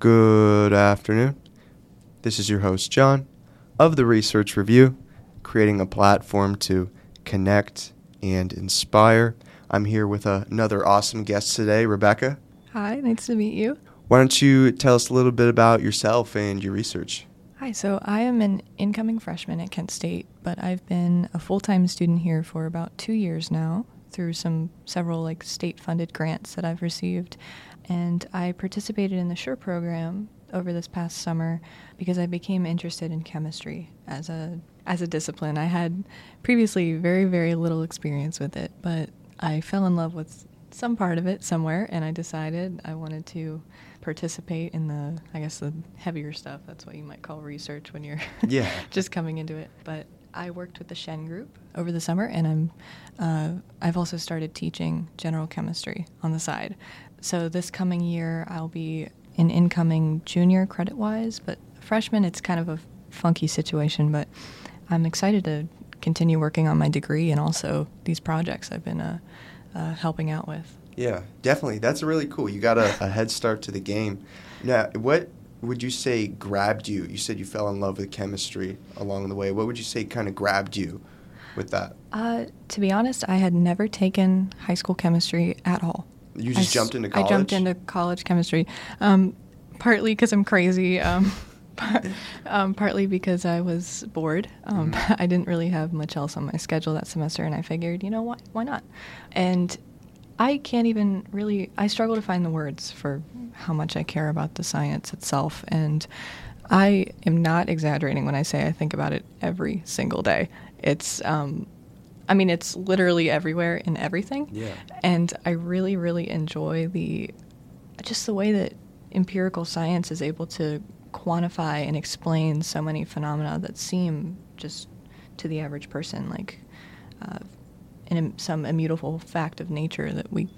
Good afternoon. This is your host, John, of the Research Review, creating a platform to connect and inspire. I'm here with another awesome guest today, Rebecca. Hi, nice to meet you. Why don't you tell us a little bit about yourself and your research? Hi, so I am an incoming freshman at Kent State, but I've been a full-time student here for about 2 years now through some several like state-funded grants that I've received. And I participated in the SURE program over this past summer because I became interested in chemistry as a as a discipline. I had previously very very little experience with it, but I fell in love with some part of it somewhere and I decided I wanted to participate in the I guess the heavier stuff. That's what you might call research when you're Yeah. just coming into it. But I worked with the Shen group over the summer, and I'm uh, I've also started teaching general chemistry on the side. So this coming year, I'll be an incoming junior credit wise, but freshman, it's kind of a funky situation. But I'm excited to continue working on my degree and also these projects I've been uh, uh, helping out with. Yeah, definitely. That's really cool. You got a, a head start to the game. Now, what would you say grabbed you? You said you fell in love with chemistry along the way. What would you say kind of grabbed you with that? Uh, to be honest, I had never taken high school chemistry at all. You just s- jumped into college? I jumped into college chemistry, um, partly because I'm crazy, um, par- um, partly because I was bored. Um, Mhm. I didn't really have much else on my schedule that semester, and I figured, you know what, why not? And I can't even really. I struggle to find the words for how much I care about the science itself, and I am not exaggerating when I say I think about it every single day. It's, um, I mean, it's literally everywhere in everything Yeah. and I really, really enjoy the just the way that empirical science is able to quantify and explain so many phenomena that seem just to the average person like uh, an, some immutable fact of nature that we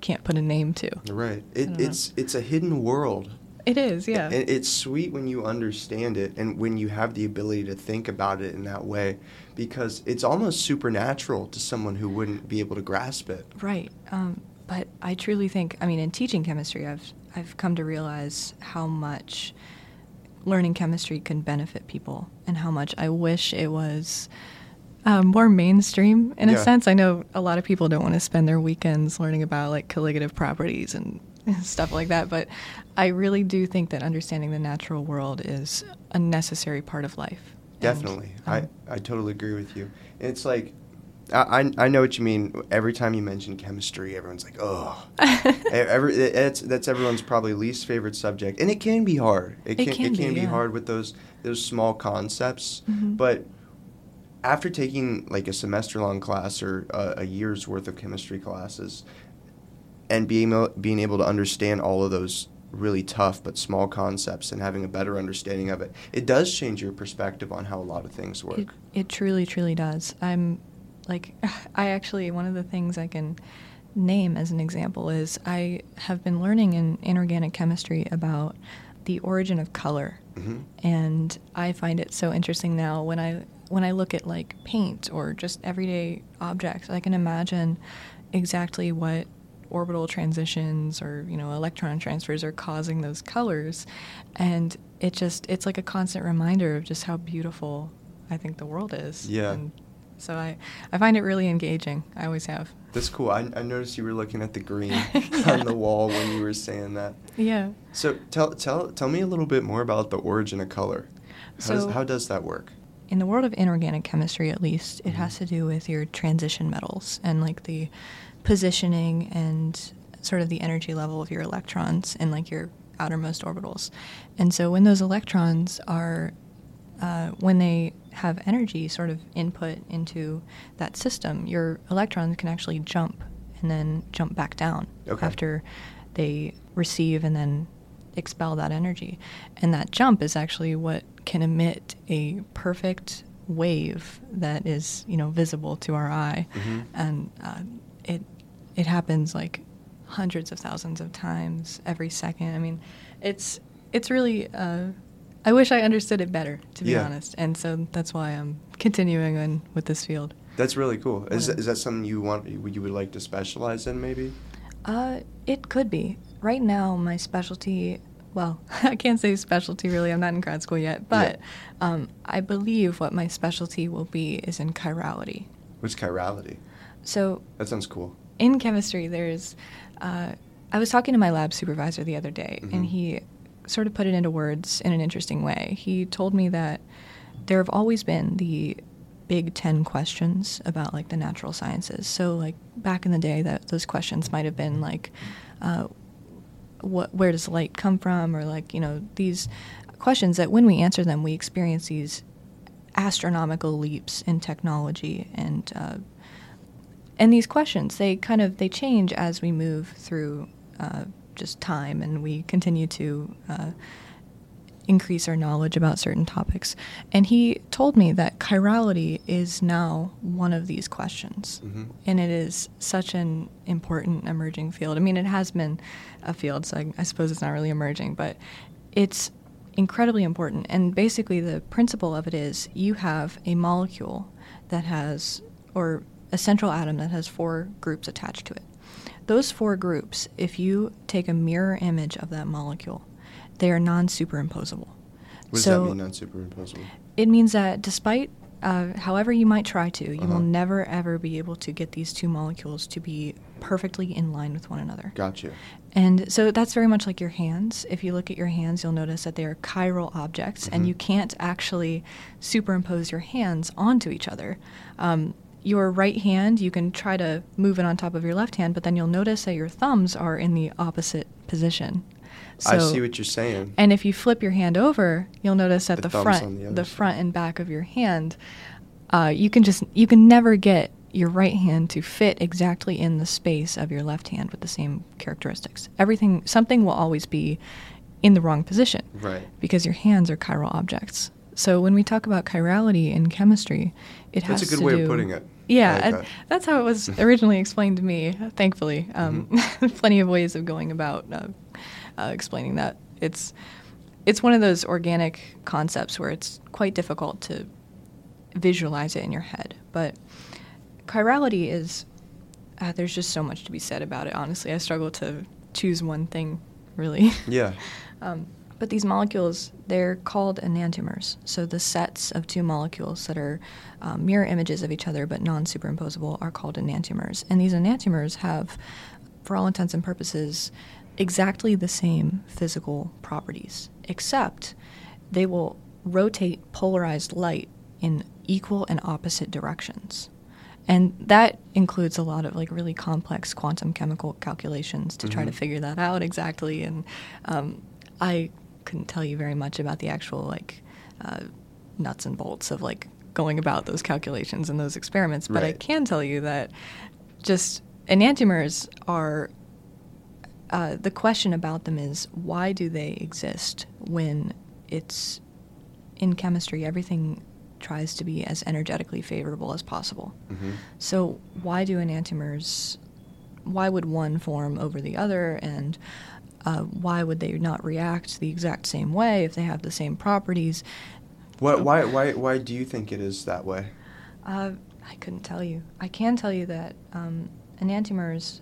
can't put a name to. Right. It, don't know. it's it's a hidden world. It is, yeah. And it's sweet when you understand it and when you have the ability to think about it in that way because it's almost supernatural to someone who wouldn't be able to grasp it. Right. Um, but I truly think, I mean, in teaching chemistry, I've I've come to realize how much learning chemistry can benefit people, and how much I wish it was um, more mainstream in a sense. I know a lot of people don't want to spend their weekends learning about like colligative properties and stuff like that, but I really do think that understanding the natural world is a necessary part of life. And, Definitely. um, I, I totally agree with you. It's like, I, I I know what you mean. Every time you mention chemistry, everyone's like, oh. Every, it's, that's everyone's probably least favorite subject. And it can be hard. It It can, can it can be, be, yeah. hard with those, those small concepts. Mhm. But after taking like a semester long class or a, a year's worth of chemistry classes and being, able- being able to understand all of those really tough but small concepts and having a better understanding of it, it does change your perspective on how a lot of things work. It, it truly, truly does. I'm like, I actually, one of the things I can name as an example is I have been learning in inorganic chemistry about the origin of color. hmm And I find it so interesting now when I when I look at like paint or just everyday objects, I can imagine exactly what orbital transitions or you know electron transfers are causing those colors and it just it's like a constant reminder of just how beautiful I think the world is. Yeah. And so I I find it really engaging. I always have. That's cool. I, I noticed you were looking at the green Yeah. on the wall when you were saying that. Yeah. So tell tell tell me a little bit more about the origin of color. How, does, So- how does that work? in the world of inorganic chemistry at least it Mhm. has to do with your transition metals and like the positioning and sort of the energy level of your electrons in like your outermost orbitals and so when those electrons are uh, when they have energy sort of input into that system your electrons can actually jump and then jump back down Okay. after they receive and then expel that energy. And that jump is actually what can emit a perfect wave that is, you know, visible to our eye. Mhm. And uh, it it happens like hundreds of thousands of times every second. I mean, it's it's really. Uh, I wish I understood it better, to be Yeah. honest. And so that's why I'm continuing on with this field. That's really cool. Is, is that something you want you would like to specialize in maybe? Uh, it could be. Right now, my specialty well, I can't say specialty really. I'm not in grad school yet, but um, I believe what my specialty will be is in chirality. What's chirality? So That sounds cool. In chemistry, there's. Uh, I was talking to my lab supervisor the other day, Mhm. and he sort of put it into words in an interesting way. He told me that there have always been the big 10 questions about like the natural sciences. So like back in the day that those questions might have been like uh, what where does light come from or like, you know, these questions that when we answer them we experience these astronomical leaps in technology and uh, and these questions they kind of they change as we move through uh, just time and we continue to uh, increase our knowledge about certain topics. And he told me that chirality is now one of these questions. Mhm. and it is such an important emerging field. I mean it has been a field so i, I suppose it's not really emerging but it's incredibly important. And basically the principle of it is you have a molecule that has or a central atom that has four groups attached to it those four groups if you take a mirror image of that molecule they are non-superimposable What does so that mean, non-superimposable? it means that despite uh, however you might try to, you Uh-huh. will never ever be able to get these two molecules to be perfectly in line with one another. Gotcha. And so that's very much like your hands. If you look at your hands, you'll notice that they are chiral objects, and Mhm. you can't actually superimpose your hands onto each other. Um, your right hand, you can try to move it on top of your left hand, but then you'll notice that your thumbs are in the opposite position. I So- see what you're saying. and if you flip your hand over, you'll notice that The the, front, the the front and back of your hand, uh, you can just you can never get your right hand to fit exactly in the space of your left hand with the same characteristics. Everything, something will always be in the wrong position Right. because your hands are chiral objects. So when we talk about chirality in chemistry, it has to do. That's a good way do- of putting it. Yeah, like that. that's how it was originally explained to me. Thankfully, um, Mm-hmm. plenty of ways of going about uh, uh, explaining that. It's it's one of those organic concepts where it's quite difficult to visualize it in your head. But chirality is uh, there's just so much to be said about it. Honestly, I struggle to choose one thing really. Yeah. Um, but these molecules, they're called enantiomers. So the sets of two molecules that are um, mirror images of each other but non superimposable are called enantiomers. And these enantiomers have, for all intents and purposes, exactly the same physical properties, except they will rotate polarized light in equal and opposite directions. And that includes a lot of like really complex quantum chemical calculations to try to Mhm. figure that out exactly. And um, I couldn't tell you very much about the actual like uh, nuts and bolts of like going about those calculations and those experiments, but I can tell you that just enantiomers are. Uh, the question about them is why do they exist when it's in chemistry everything tries to be as energetically favorable as possible. hmm So why do enantiomers? Why would one form over the other, and uh, why would they not react the exact same way if they have the same properties? What? Why? Why? Why do you think it is that way? Uh, I couldn't tell you. I can tell you that um, enantiomers,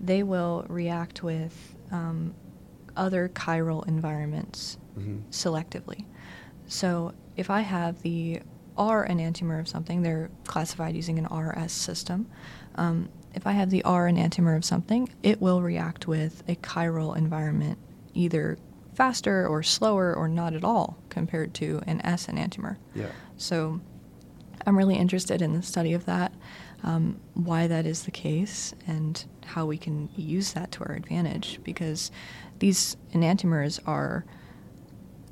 they will react with um, other chiral environments hmm selectively. So if I have the R enantiomer of something, they're classified using an RS system. Um, if I have the R enantiomer of something, it will react with a chiral environment either faster or slower or not at all compared to an S enantiomer. Yeah. So I'm really interested in the study of that, um, why that is the case, and how we can use that to our advantage. Because these enantiomers are,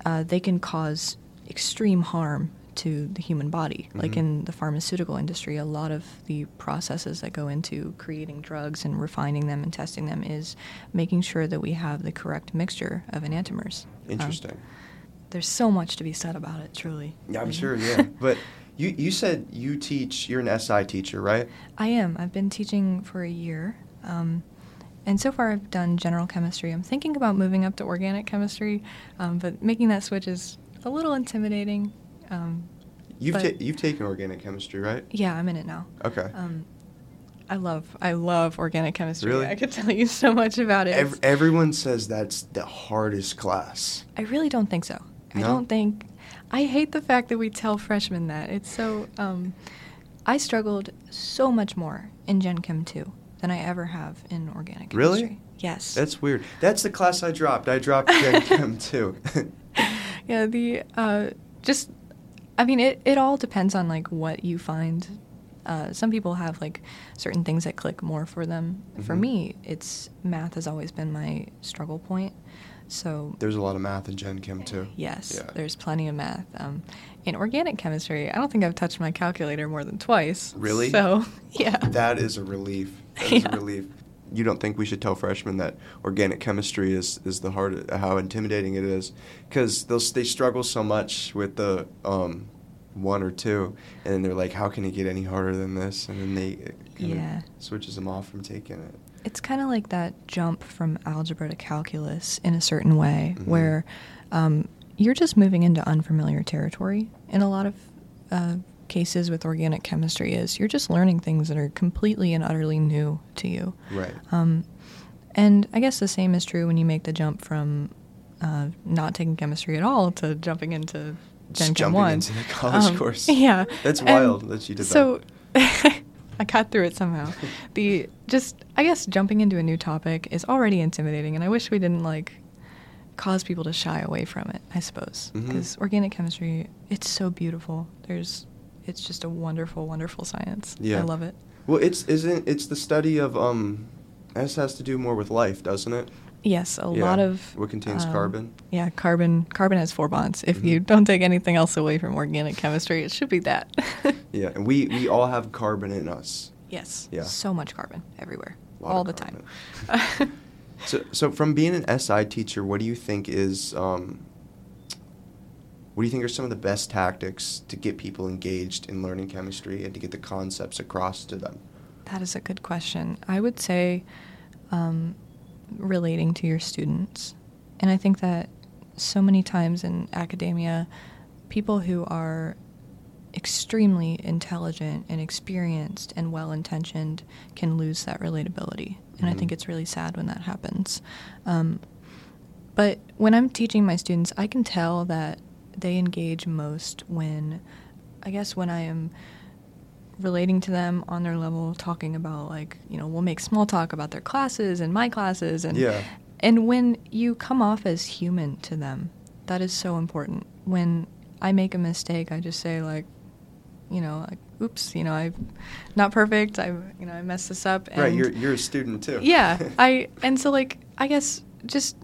uh, they can cause extreme harm to the human body. Like Mhm. in the pharmaceutical industry, a lot of the processes that go into creating drugs and refining them and testing them is making sure that we have the correct mixture of enantiomers. Um, Interesting. there's so much to be said about it, truly. yeah, I'm sure. Yeah. But you you said you teach. You're an SI teacher, right? I am. I've been teaching for a year. Um, and so far, I've done general chemistry. I'm thinking about moving up to organic chemistry, um, but making that switch is a little intimidating. Um, You've ta- you've taken organic chemistry, right? yeah, I'm in it now. Okay. Um, I love I love organic chemistry. Really? I could tell you so much about it. Ev- It's- everyone says that's the hardest class. I really don't think so. I don't think. I hate the fact that we tell freshmen that. It's so. Um, I struggled so much more in Gen Chem 2 than I ever have in organic Really? Yes. That's weird. That's the class I dropped. I dropped Gen Chem 2. yeah, the uh, just. I mean, it, it all depends on like what you find. Uh, some people have like certain things that click more for them. For Mhm. me, it's math has always been my struggle point. So There's a lot of math in Gen Chem too. Yes, Yeah. there's plenty of math. Um, in organic chemistry, I don't think I've touched my calculator more than twice. Really? So, yeah. That is a relief. That is Yeah. a relief. You don't think we should tell freshmen that organic chemistry is, is the hard how intimidating it is because they struggle so much with the um, one or two and then they're like how can it get any harder than this and then they Yeah. switches them off from taking it. It's kind of like that jump from algebra to calculus in a certain way, Mhm. where um, you're just moving into unfamiliar territory. In a lot of uh, cases with organic chemistry, is you're just learning things that are completely and utterly new to you. Right. Um, and I guess the same is true when you make the jump from uh, not taking chemistry at all to jumping into Gen Chem jumping 1. into the college Um, course. Yeah. That's And wild that you did so, that. I got through it somehow. The just I guess jumping into a new topic is already intimidating, and I wish we didn't like cause people to shy away from it. I suppose because organic chemistry, it's so beautiful. There's, it's just a wonderful, wonderful science. Yeah. I love it. Well, it's isn't it's the study of um, this has to do more with life, doesn't it? Yes, a Yeah. lot of What contains um, carbon? Yeah, carbon. Carbon has four bonds. If you Mhm. don't take anything else away from organic chemistry, it should be that. Yeah, and we we all have carbon in us. yes. Yeah. So much carbon everywhere, all the time. So so from being an SI teacher, what do you think is um, what do you think are some of the best tactics to get people engaged in learning chemistry and to get the concepts across to them? That is a good question. I would say um, relating to your students. And I think that so many times in academia, people who are extremely intelligent and experienced and well intentioned can lose that relatability. And I think Mhm. it's really sad when that happens. Um, but when I'm teaching my students, I can tell that they engage most when, I guess, when I am relating to them on their level, talking about like you know we'll make small talk about their classes and my classes and Yeah. and when you come off as human to them, that is so important. When I make a mistake, I just say like, you know, like oops, you know I'm not perfect. I you know I messed this up. And right, you're you're a student too. yeah, I and so like I guess just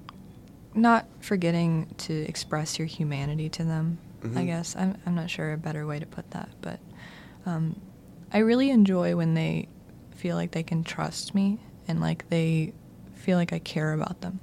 not forgetting to express your humanity to them. I Mhm. guess I'm I'm not sure a better way to put that, but um, I really enjoy when they feel like they can trust me and like they feel like I care about them.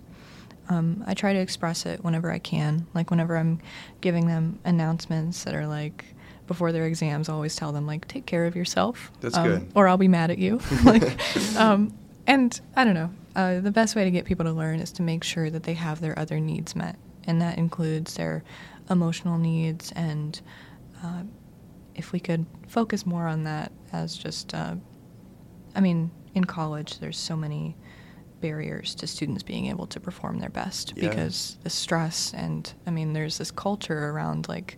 Um, I try to express it whenever I can. Like whenever I'm giving them announcements that are like before their exams, I always tell them like take care of yourself. That's um, good. Or I'll be mad at you. like, um, and I don't know. Uh, the best way to get people to learn is to make sure that they have their other needs met, and that includes their emotional needs. And uh, if we could focus more on that as just, uh, I mean, in college, there's so many barriers to students being able to perform their best Yeah. because the stress and I mean, there's this culture around like,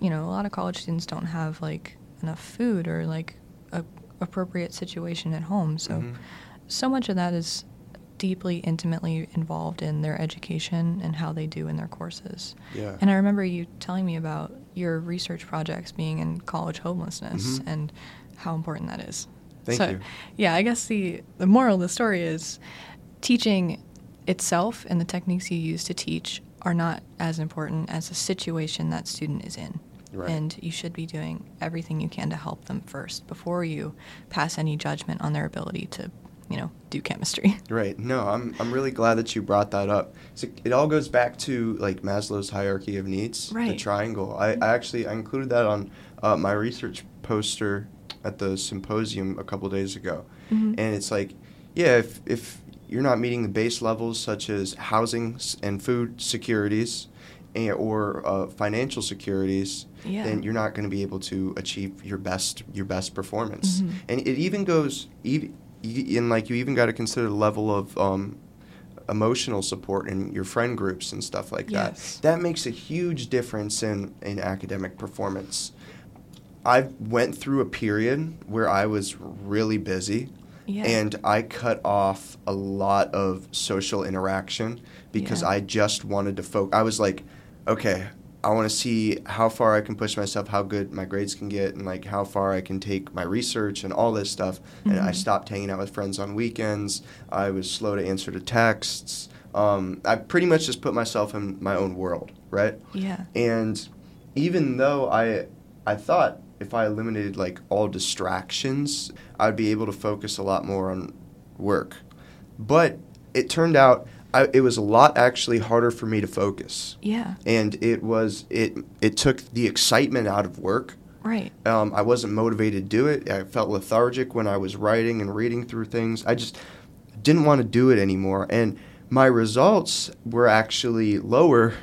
you know, a lot of college students don't have like enough food or like a appropriate situation at home. So, Mhm. So much of that is deeply, intimately involved in their education and how they do in their courses. Yeah. And I remember you telling me about your research projects being in college homelessness Mhm. and how important that is. Thank so, you. Yeah, I guess the, the moral of the story is teaching itself and the techniques you use to teach are not as important as the situation that student is in. Right. And you should be doing everything you can to help them first before you pass any judgment on their ability to, you know, do chemistry. Right. No, I'm I'm really glad that you brought that up. So it all goes back to like Maslow's hierarchy of needs, the triangle. I, I actually I included that on uh, my research poster at the symposium a couple days ago, Mhm. and it's like, yeah, if if you're not meeting the base levels such as housing and food securities, and, or uh, financial securities, Yeah. then you're not going to be able to achieve your best your best performance. Mhm. And it even goes even in like you even got to consider the level of um, emotional support in your friend groups and stuff like Yes. that. That makes a huge difference in in academic performance. I went through a period where I was really busy Yeah. and I cut off a lot of social interaction because Yeah. I just wanted to focus. I was like, okay, I want to see how far I can push myself, how good my grades can get, and like how far I can take my research and all this stuff. And I Mhm. stopped hanging out with friends on weekends. I was slow to answer to texts. Um, I pretty much just put myself in my own world, right? yeah. And even though I I thought if I eliminated like all distractions, I'd be able to focus a lot more on work. But it turned out I, it was a lot actually harder for me to focus. Yeah. And it was it it took the excitement out of work. Right. Um, I wasn't motivated to do it. I felt lethargic when I was writing and reading through things. I just didn't want to do it anymore. And my results were actually lower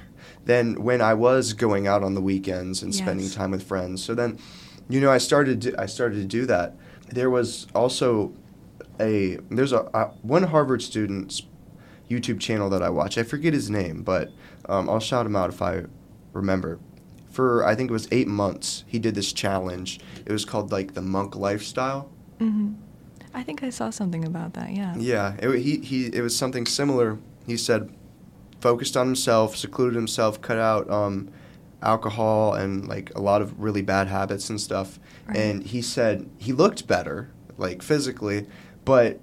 than when I was going out on the weekends and spending time with friends. So then, you know, I started to, I started to do that. There was also a there's a, a one Harvard student's YouTube channel that I watch. I forget his name, but um, I'll shout him out if I remember. For I think it was eight months, he did this challenge. It was called like the monk lifestyle. Mm-hmm. I think I saw something about that. Yeah. Yeah, it, he he it was something similar. He said, focused on himself, secluded himself, cut out um, alcohol and like a lot of really bad habits and stuff. Right. And he said he looked better, like physically, but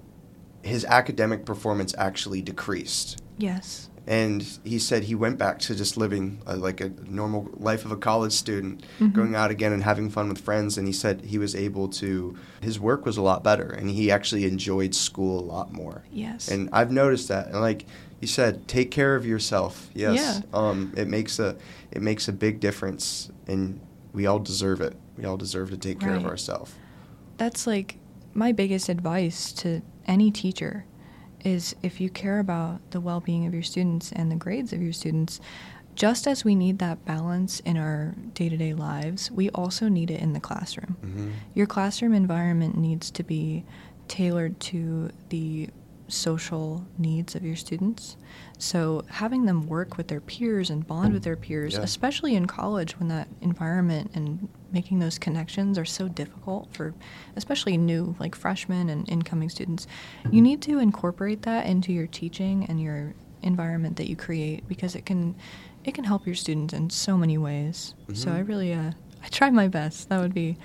his academic performance actually decreased. Yes. And he said he went back to just living uh, like a normal life of a college student, Mhm. going out again and having fun with friends. And he said he was able to, his work was a lot better, and he actually enjoyed school a lot more. Yes. And I've noticed that. And like you said, take care of yourself. Yes. Yeah. Um, it makes a it makes a big difference, and we all deserve it. We all deserve to take care of ourselves. that's like my biggest advice to any teacher is if you care about the well-being of your students and the grades of your students just as we need that balance in our day-to-day lives we also need it in the classroom Mm-hmm. your classroom environment needs to be tailored to the social needs of your students. So having them work with their peers and bond with their peers, Yeah. especially in college when that environment and making those connections are so difficult for especially new like freshmen and incoming students, you need to incorporate that into your teaching and your environment that you create because it can it can help your students in so many ways. So Mhm. I really uh, I try my best. That would be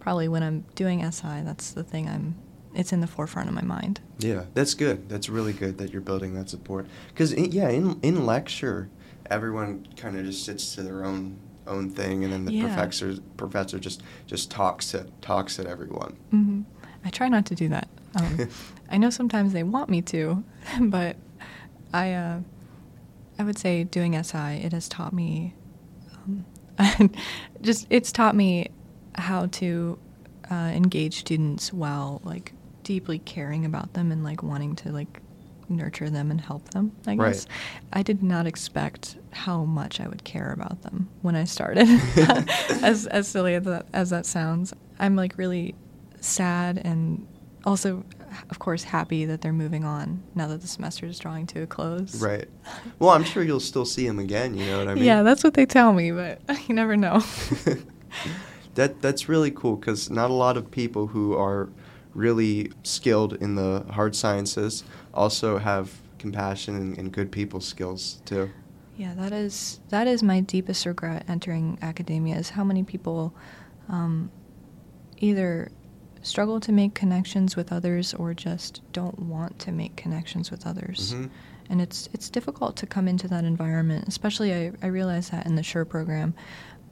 probably when I'm doing SI, that's the thing I'm it's in the forefront of my mind. Yeah, that's good. That's really good that you're building that support. Because yeah, in in lecture, everyone kind of just sits to their own own thing, and then the Yeah. professor professor just just talks to talks at everyone. hmm I try not to do that. Um, I know sometimes they want me to, but I uh, I would say doing SI it has taught me um, just it's taught me how to uh, engage students while like deeply caring about them and like wanting to like nurture them and help them. I Right. guess I did not expect how much I would care about them when I started. as as silly as that, as that sounds, I'm like really sad and also, of course, happy that they're moving on now that the semester is drawing to a close. Right. Well, I'm sure you'll still see him again. You know what I mean? Yeah, that's what they tell me, but you never know. that that's really cool because not a lot of people who are really skilled in the hard sciences also have compassion and, and good people skills too. Yeah, that is that is my deepest regret entering academia is how many people um, either struggle to make connections with others or just don't want to make connections with others. Mhm. And it's it's difficult to come into that environment, especially I, I realized that in the SURE program,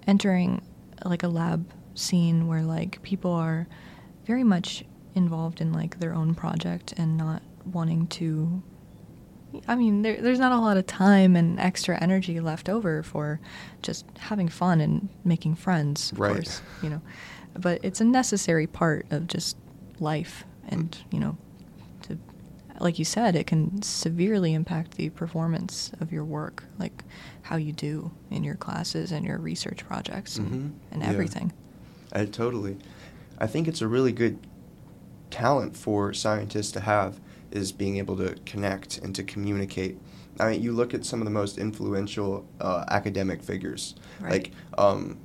entering like a lab scene where like people are very much involved in like their own project and not wanting to I mean, there, there's not a lot of time and extra energy left over for just having fun and making friends, of Right. course, you know. But it's a necessary part of just life and, you know, to like you said, it can severely impact the performance of your work, like how you do in your classes and your research projects and, Mhm. and Yeah. everything. I totally. I think it's a really good talent for scientists to have is being able to connect and to communicate. I mean, you look at some of the most influential uh, academic figures, Right. like um,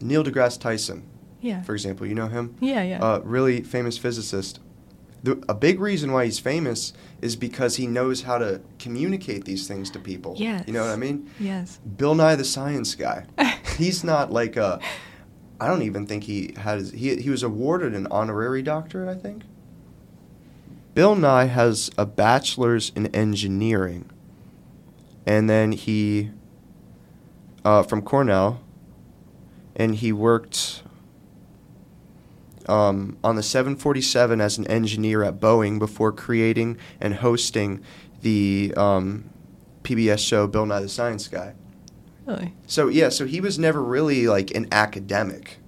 Neil deGrasse Tyson, Yeah. for example. You know him? Yeah, yeah. Uh, really famous physicist. The, a big reason why he's famous is because he knows how to communicate these things to people. yes. You know what I mean? Yes. Bill Nye the Science Guy. He's not like a. I don't even think he has. He he was awarded an honorary doctorate. I think. Bill Nye has a bachelor's in engineering, and then he. Uh, from Cornell. And he worked. Um, on the 747 as an engineer at Boeing before creating and hosting the um, PBS show Bill Nye the Science Guy. Really? So yeah, so he was never really like an academic.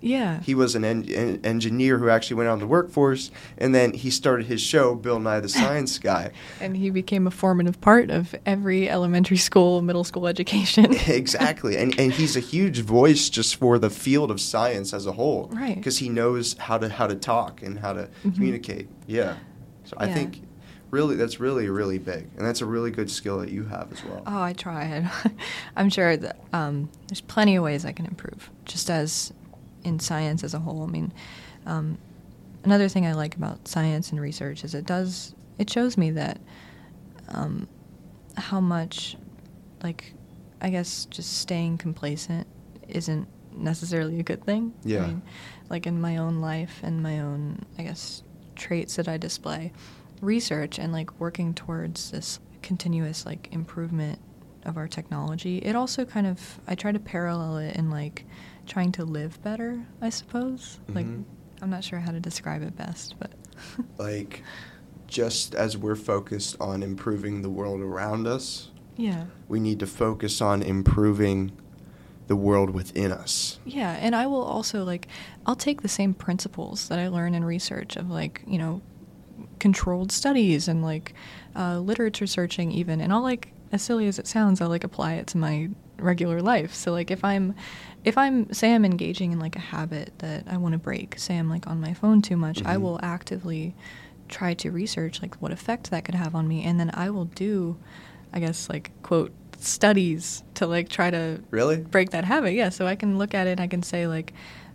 Yeah. He was an, en- engineer who actually went on the workforce, and then he started his show, Bill Nye the Science Guy. and he became a formative part of every elementary school, middle school education. exactly, and and he's a huge voice just for the field of science as a whole, Right. Because he knows how to how to talk and how to Mhm. communicate. Yeah, so I Yeah. think really that's really really big, and that's a really good skill that you have as well. Oh, I tried. I'm sure that um, there's plenty of ways I can improve, just as in science as a whole. I mean, um, another thing I like about science and research is it does it shows me that um, how much, like, I guess just staying complacent isn't necessarily a good thing. Yeah. I mean, like in my own life and my own, I guess, traits that I display, research and like working towards this continuous like improvement of our technology. It also kind of I try to parallel it in like trying to live better, I suppose. Like Mhm. I'm not sure how to describe it best, but Like, just as we're focused on improving the world around us, yeah. we need to focus on improving the world within us. Yeah, and I will also like I'll take the same principles that I learn in research of like, you know, controlled studies and like uh, literature searching even and I'll like as silly as it sounds, I'll like apply it to my regular life. So like if I'm if I'm say I'm engaging in like a habit that I want to break, say I'm like on my phone too much, I Mhm. will actively try to research like what effect that could have on me and then I will do I guess like quote studies to like try to Really? break that habit. Yeah, so I can look at it and I can say like,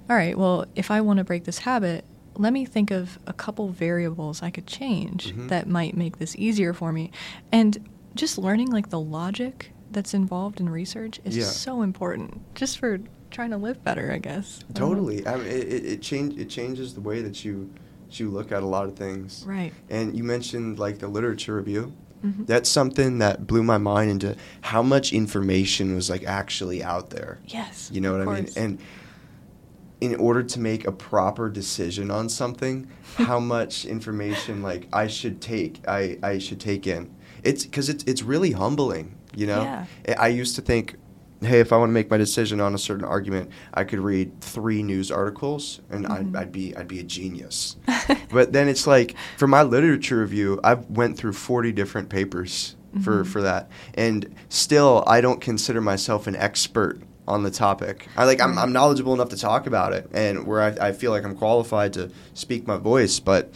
all right, well, if I want to break this habit, let me think of a couple variables I could change Mhm. that might make this easier for me. And just learning like the logic that's involved in research is Yeah. so important just for trying to live better, I guess. Totally. I mean, it, it, change it changes the way that you you look at a lot of things. Right. And you mentioned like the literature review. Mhm. That's something that blew my mind into how much information was like actually out there. Yes. You know what I mean? course. And in order to make a proper decision on something, how much information like I should take, I, I should take in. It's because it's it's really humbling. You know, Yeah. I I used to think, hey, if I want to make my decision on a certain argument, I could read three news articles and I'd, Mhm. I'd be I'd be a genius. but then it's like for my literature review, I went through forty different papers for Mhm. for that, and still I don't consider myself an expert on the topic. I like I'm, I'm knowledgeable enough to talk about it, and where I, I feel like I'm qualified to speak my voice, but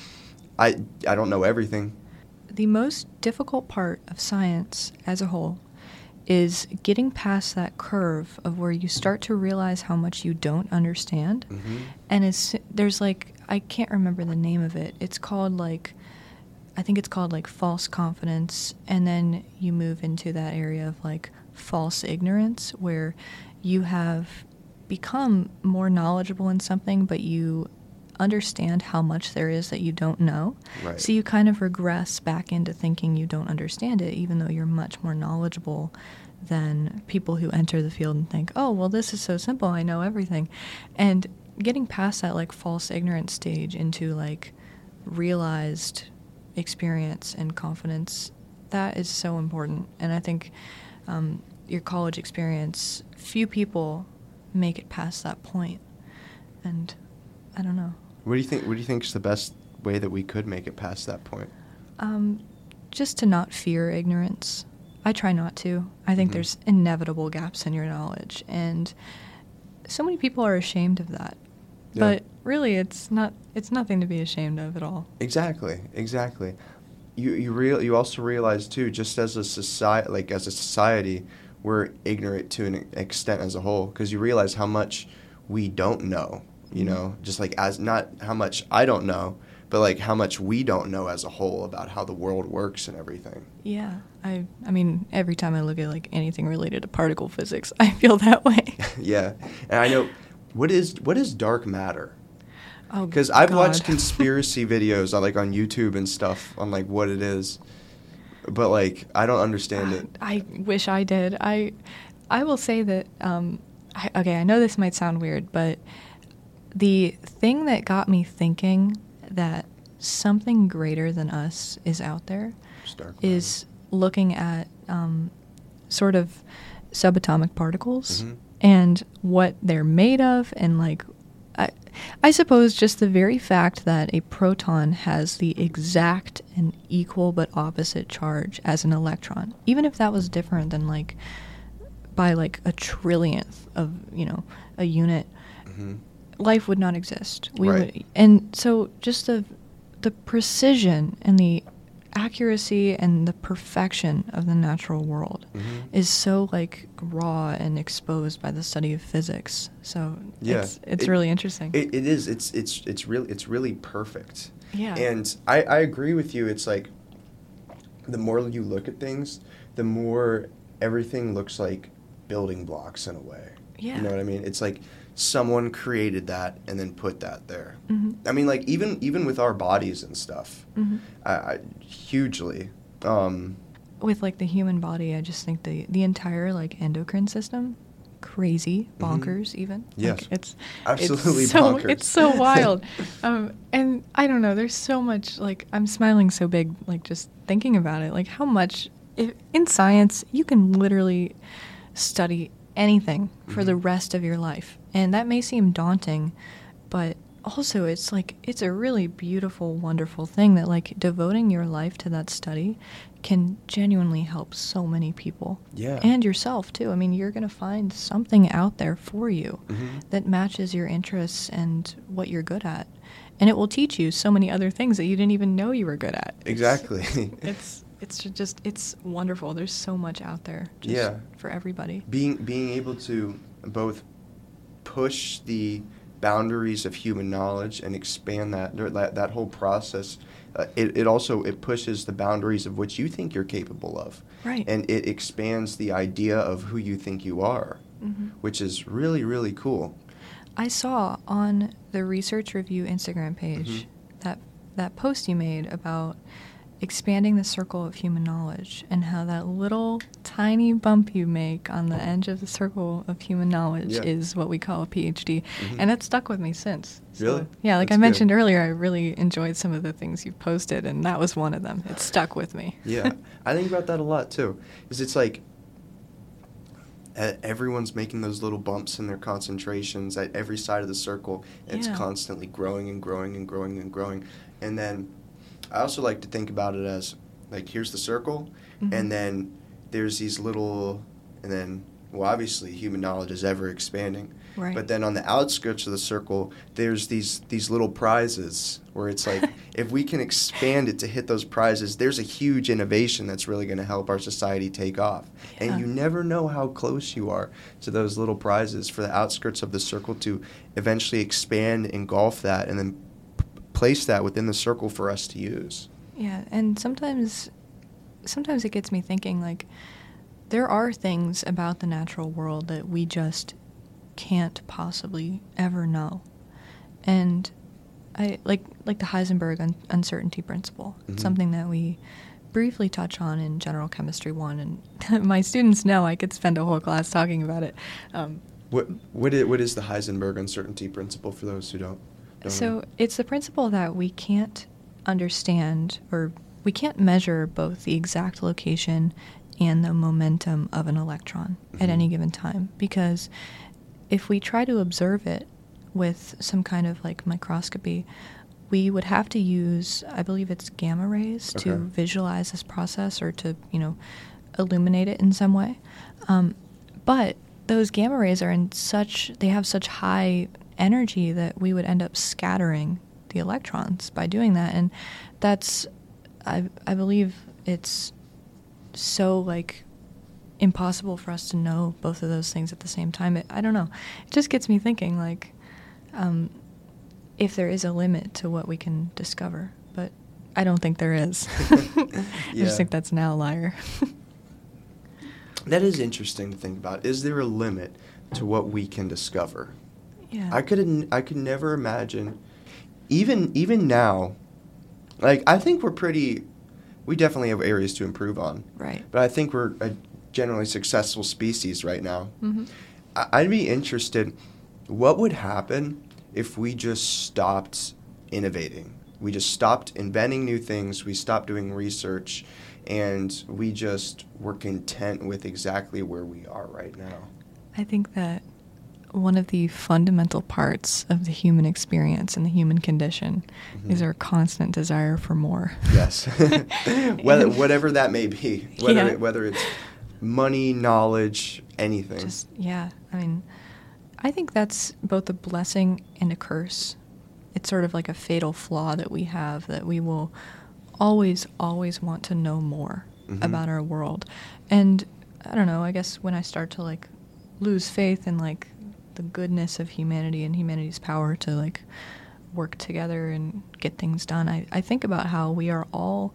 I I don't know everything. the most difficult part of science as a whole is getting past that curve of where you start to realize how much you don't understand. Mhm. And it's there's like I can't remember the name of it. It's called like I think it's called like false confidence and then you move into that area of like false ignorance where you have become more knowledgeable in something but you understand how much there is that you don't know. Right. So you kind of regress back into thinking you don't understand it, even though you're much more knowledgeable than people who enter the field and think, oh, well, this is so simple, I know everything. And getting past that like false ignorance stage into like realized experience and confidence, that is so important. And I think um, your college experience, few people make it past that point. And I don't know. What do you think? What do you think is the best way that we could make it past that point? Um, just to not fear ignorance. I try not to. I think Mhm. there's inevitable gaps in your knowledge, and so many people are ashamed of that. Yeah. But really, it's not. It's nothing to be ashamed of at all. Exactly, exactly. You you real you also realize too, just as a society, like as a society, we're ignorant to an extent as a whole because you realize how much we don't know. You Mhm. know, just like as not how much I don't know, but like how much we don't know as a whole about how the world works and everything. Yeah, I. I mean, every time I look at like anything related to particle physics, I feel that way. yeah, and I know what is what is dark matter. Oh, Because I've watched conspiracy videos on like on YouTube and stuff on like what it is, but like I don't understand it. I wish I did. I, I will say that. Um, I, okay, I know this might sound weird, but the thing that got me thinking that something greater than us is out there is looking at um, sort of subatomic particles Mhm. and what they're made of, and like, I, I suppose just the very fact that a proton has the exact and equal but opposite charge as an electron, even if that was different than like by like a trillionth of you know a unit hmm life would not exist. We Right. would, and so just the the precision and the accuracy and the perfection of the natural world Mhm. is so like raw and exposed by the study of physics. So Yeah, it's it's It- really interesting. It, it is. It's it's it's really it's really perfect. Yeah. And I I agree with you. It's like the more you look at things, the more everything looks like building blocks in a way. Yeah. You know what I mean? It's like someone created that and then put that there. Mhm. I mean, like even even with our bodies and stuff, Mhm. I, I hugely. Um, With like the human body, I just think the the entire like endocrine system, crazy, Mhm. bonkers, even. Yes. Like, it's Absolutely it's so, bonkers. It's so wild, um, and I don't know. There's so much. Like I'm smiling so big, like just thinking about it. Like how much if, in science you can literally study anything for the Mhm. rest of your life, and that may seem daunting, but also it's like it's a really beautiful wonderful thing that like devoting your life to that study can genuinely help so many people Yeah. and yourself too i mean you're going to find something out there for you Mhm. that matches your interests and what you're good at and it will teach you so many other things that you didn't even know you were good at Exactly. it's it's ju- just it's wonderful there's so much out there just Yeah. for everybody being being able to both push the boundaries of human knowledge and expand that that, that whole process uh, it, it also it pushes the boundaries of what you think you're capable of Right. and it expands the idea of who you think you are Mhm. which is really really cool I saw on the Research Review Instagram page Mhm. that that post you made about expanding the circle of human knowledge and how that little tiny bump you make on the edge of the circle of human knowledge Yeah. is what we call a PhD. Mhm. And that stuck with me since. So, Really? yeah, like That's I good. mentioned earlier, I really enjoyed some of the things you posted, and that was one of them. It stuck with me. yeah i think about that a lot too is it's like everyone's making those little bumps in their concentrations at every side of the circle and it's Yeah. constantly growing and growing and growing and growing and then i also like to think about it as like here's the circle Mhm. and then there's these little and then well obviously human knowledge is ever expanding Right. but then on the outskirts of the circle there's these these little prizes where it's like if we can expand it to hit those prizes there's a huge innovation that's really going to help our society take off Yeah. and you never know how close you are to those little prizes for the outskirts of the circle to eventually expand engulf that and then place that within the circle for us to use Yeah, and sometimes sometimes it gets me thinking like there are things about the natural world that we just can't possibly ever know. And I like like the Heisenberg un- uncertainty principle. It's Mhm. something that we briefly touch on in general chemistry 1 and my students know I could spend a whole class talking about it. Um, what what is, what is the heisenberg uncertainty principle for those who don't So it's the principle that we can't understand or we can't measure both the exact location and the momentum of an electron at Mhm. any given time because if we try to observe it with some kind of like microscopy, we would have to use, I believe it's gamma rays to visualize this process or to, you know, illuminate it in some way. Um, but those gamma rays are in such, they have such high energy that we would end up scattering the electrons by doing that. And that's, I, I believe it's so like impossible for us to know both of those things at the same time. It, I don't know. It just gets me thinking like, um, if there is a limit to what we can discover, but I don't think there is. I Yeah. just think that's an outlier. That is interesting to think about. Is there a limit to what we can discover? Yeah. I could I could never imagine even even now like I think we're pretty we definitely have areas to improve on. right. But I think we're a generally successful species right now. hmm I- I'd be interested what would happen if we just stopped innovating. We just stopped inventing new things, we stopped doing research and we just were content with exactly where we are right now. I think that one of the fundamental parts of the human experience and the human condition is Mhm. our constant desire for more. Yes. whether, whatever that may be, whether Yeah. it, whether it's money, knowledge, anything. Just yeah, I mean, I think that's both a blessing and a curse. It's sort of like a fatal flaw that we have that we will always, always want to know more Mhm. about our world. And I don't know. I guess when I start to like lose faith in like the goodness of humanity and humanity's power to like work together and get things done, I, I think about how we are all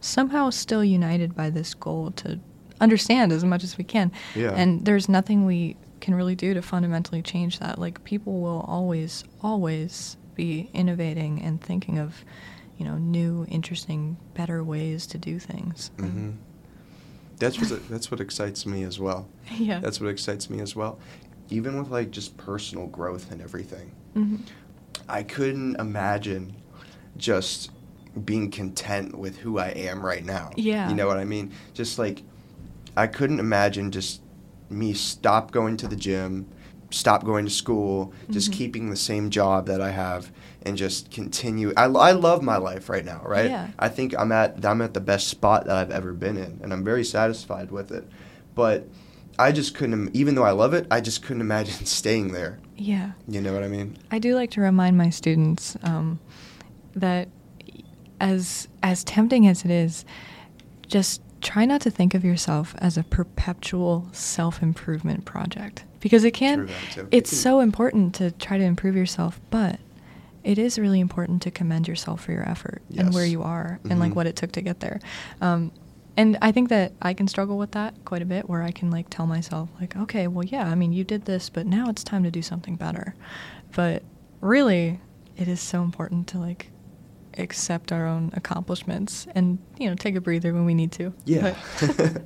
somehow still united by this goal to understand as much as we can. Yeah. And there's nothing we can really do to fundamentally change that. Like people will always, always be innovating and thinking of, you know, new, interesting, better ways to do things. Mm-hmm. That's what that's what excites me as well. Yeah. That's what excites me as well. Even with like just personal growth and everything. hmm I couldn't imagine just being content with who I am right now. Yeah. You know what I mean? Just like I couldn't imagine just me stop going to the gym, stop going to school, just Mhm. keeping the same job that I have and just continue. I, I love my life right now, right? Yeah. I think I'm at I'm at the best spot that I've ever been in and I'm very satisfied with it. But I just couldn't even though I love it, I just couldn't imagine staying there. Yeah. You know what I mean? I do like to remind my students um, that as as tempting as it is, just try not to think of yourself as a perpetual self improvement project because it can. True that, too. It It's so important to try to improve yourself, but it is really important to commend yourself for your effort and where you are and like Mhm. what it took to get there. Um, and I think that I can struggle with that quite a bit, where I can like tell myself like, okay, well, yeah, I mean, you did this, but now it's time to do something better. But really, it is so important to like accept our own accomplishments and you know take a breather when we need to. Yeah.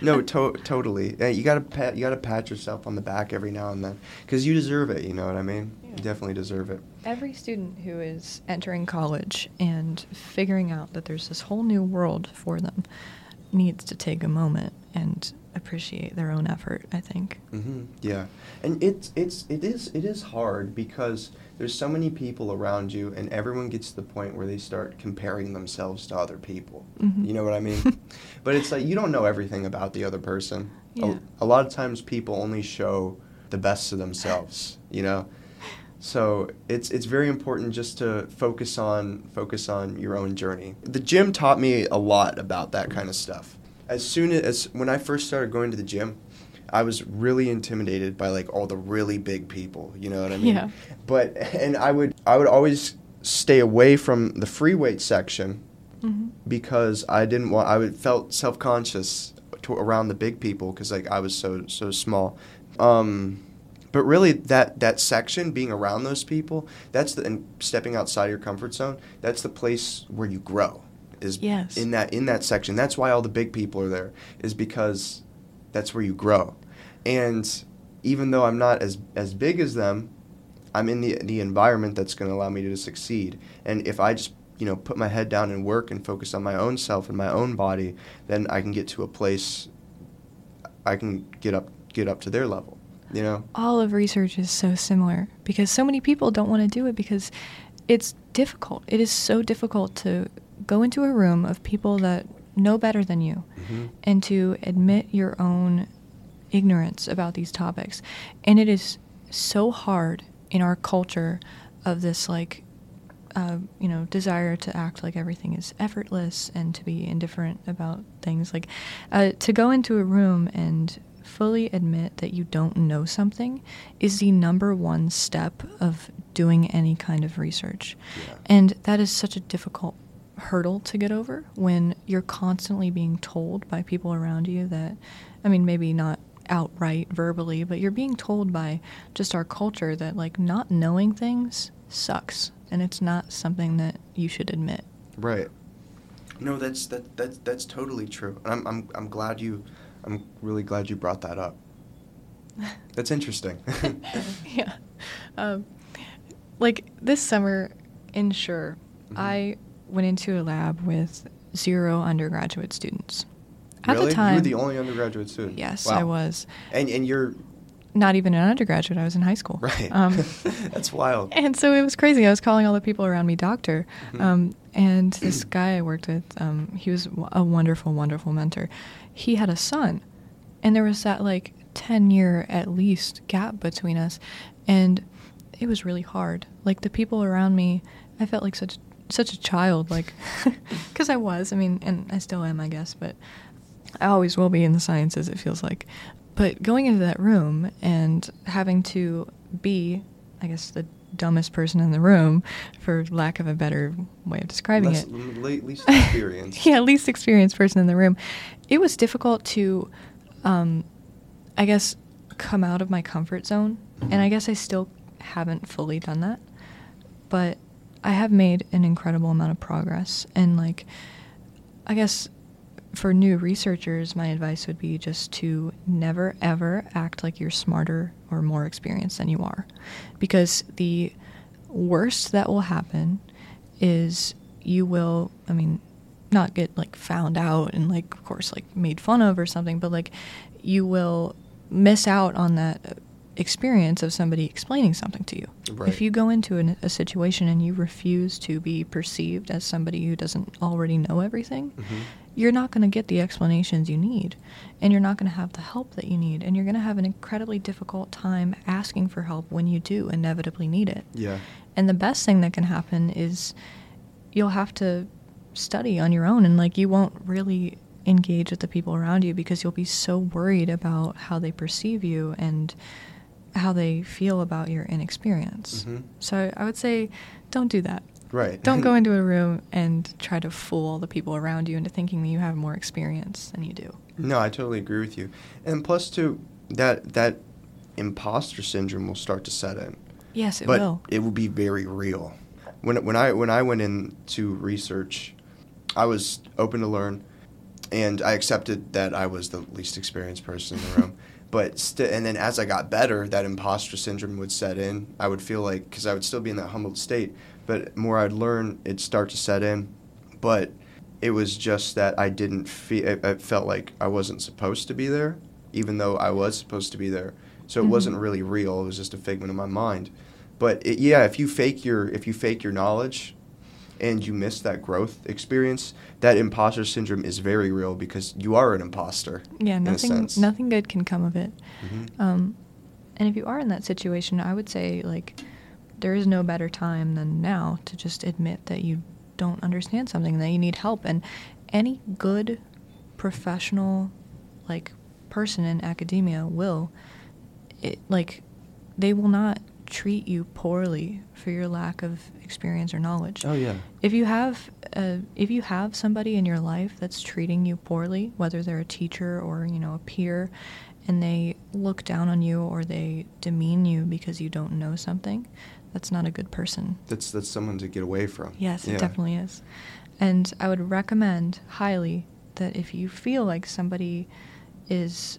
No, to- totally. Yeah, you gotta pat you gotta pat yourself on the back every now and then because you deserve it. You know what I mean? Yeah. You definitely deserve it. Every student who is entering college and figuring out that there's this whole new world for them needs to take a moment and appreciate their own effort, I think. hmm Yeah, and it's it's it is it is hard because there's so many people around you, and everyone gets to the point where they start comparing themselves to other people. Mhm. You know what I mean? but it's like you don't know everything about the other person. A- Yeah. A, lot of times, people only show the best of themselves. You know. So it's it's very important just to focus on focus on your own journey. The gym taught me a lot about that kind of stuff. As soon as when I first started going to the gym, I was really intimidated by like all the really big people, you know what I mean? Yeah. But and I would I would always stay away from the free weight section hmm because I didn't want I would felt self-conscious to, around the big people cuz like I was so so small. Um but really that that section being around those people, that's the and stepping outside your comfort zone, that's the place where you grow. Is Yes. in that in that section. That's why all the big people are there is because that's where you grow. And even though I'm not as as big as them, I'm in the the environment that's going to allow me to succeed. And if I just you know put my head down and work and focus on my own self and my own body, then I can get to a place. I can get up get up to their level. You know. All of research is so similar because so many people don't want to do it because it's difficult. It is so difficult to go into a room of people that know better than you Mm-hmm. and to admit your own ignorance about these topics. And it is so hard in our culture of this like uh, you know desire to act like everything is effortless and to be indifferent about things like uh, to go into a room and fully admit that you don't know something is the number one step of doing any kind of research Yeah. and that is such a difficult hurdle to get over when you're constantly being told by people around you that, I mean, maybe not outright verbally, but you're being told by just our culture that, like, not knowing things sucks. And it's not something that you should admit. Right. No, that's that that's that's totally true. And I'm I'm I'm glad you I'm really glad you brought that up. That's interesting. yeah. Um, like this summer in Sure, Mhm. I went into a lab with zero undergraduate students. At really? the time, you were the only undergraduate student. Yes, Wow. I was. And and you're Not even an undergraduate. I was in high school. right. Um, that's wild. and so it was crazy. I was calling all the people around me doctor. Mhm. Um, and this guy I worked with, um, he was a wonderful, wonderful mentor. He had a son, and there was that like ten year at least gap between us, and it was really hard. Like the people around me, I felt like such such a child, like because I was. I mean, and I still am, I guess, but I always will be in the sciences. It feels like, but going into that room and having to be, I guess, the dumbest person in the room, for lack of a better way of describing Less, it. least experienced. yeah, least experienced person in the room. It was difficult to, um, I guess, come out of my comfort zone, and I guess I still haven't fully done that, but I have made an incredible amount of progress, and like, I guess. For new researchers, my advice would be just to never ever act like you're smarter or more experienced than you are. Because the worst that will happen is you will, I mean, not get like found out and like, of course, like made fun of or something, but like you will miss out on that experience of somebody explaining something to you. Right. If you go into an, a situation and you refuse to be perceived as somebody who doesn't already know everything, Mhm. You're not going to get the explanations you need and you're not going to have the help that you need and you're going to have an incredibly difficult time asking for help when you do inevitably need it. Yeah. And the best thing that can happen is you'll have to study on your own and like you won't really engage with the people around you because you'll be so worried about how they perceive you and how they feel about your inexperience. Mhm. So I would say don't do that. Right. Don't go into a room and try to fool the people around you into thinking that you have more experience than you do. No, I totally agree with you. And plus, too, that that imposter syndrome will start to set in. Yes, it but will. it will be very real. When when I when I went into research, I was open to learn, and I accepted that I was the least experienced person in the room. But st- and then as I got better, that imposter syndrome would set in. I would feel like because I would still be in that humbled state, but more I'd learn, it'd start to set in. But it was just that I didn't feel. It, it felt like I wasn't supposed to be there, even though I was supposed to be there. So it Mhm. wasn't really real. It was just a figment of my mind. But it, yeah, if you fake your if you fake your knowledge, and you miss that growth experience, that imposter syndrome is very real because you are an imposter. Yeah, nothing nothing good can come of it. Mhm. Um, and if you are in that situation, I would say like there is no better time than now to just admit that you don't understand something, that you need help, and any good professional like person in academia will it like they will not treat you poorly for your lack of experience or knowledge. Oh yeah. If you have uh, if you have somebody in your life that's treating you poorly, whether they're a teacher or you know a peer, and they look down on you or they demean you because you don't know something, that's not a good person. That's that's someone to get away from. Yes, Yeah. it definitely is. And I would recommend highly that if you feel like somebody is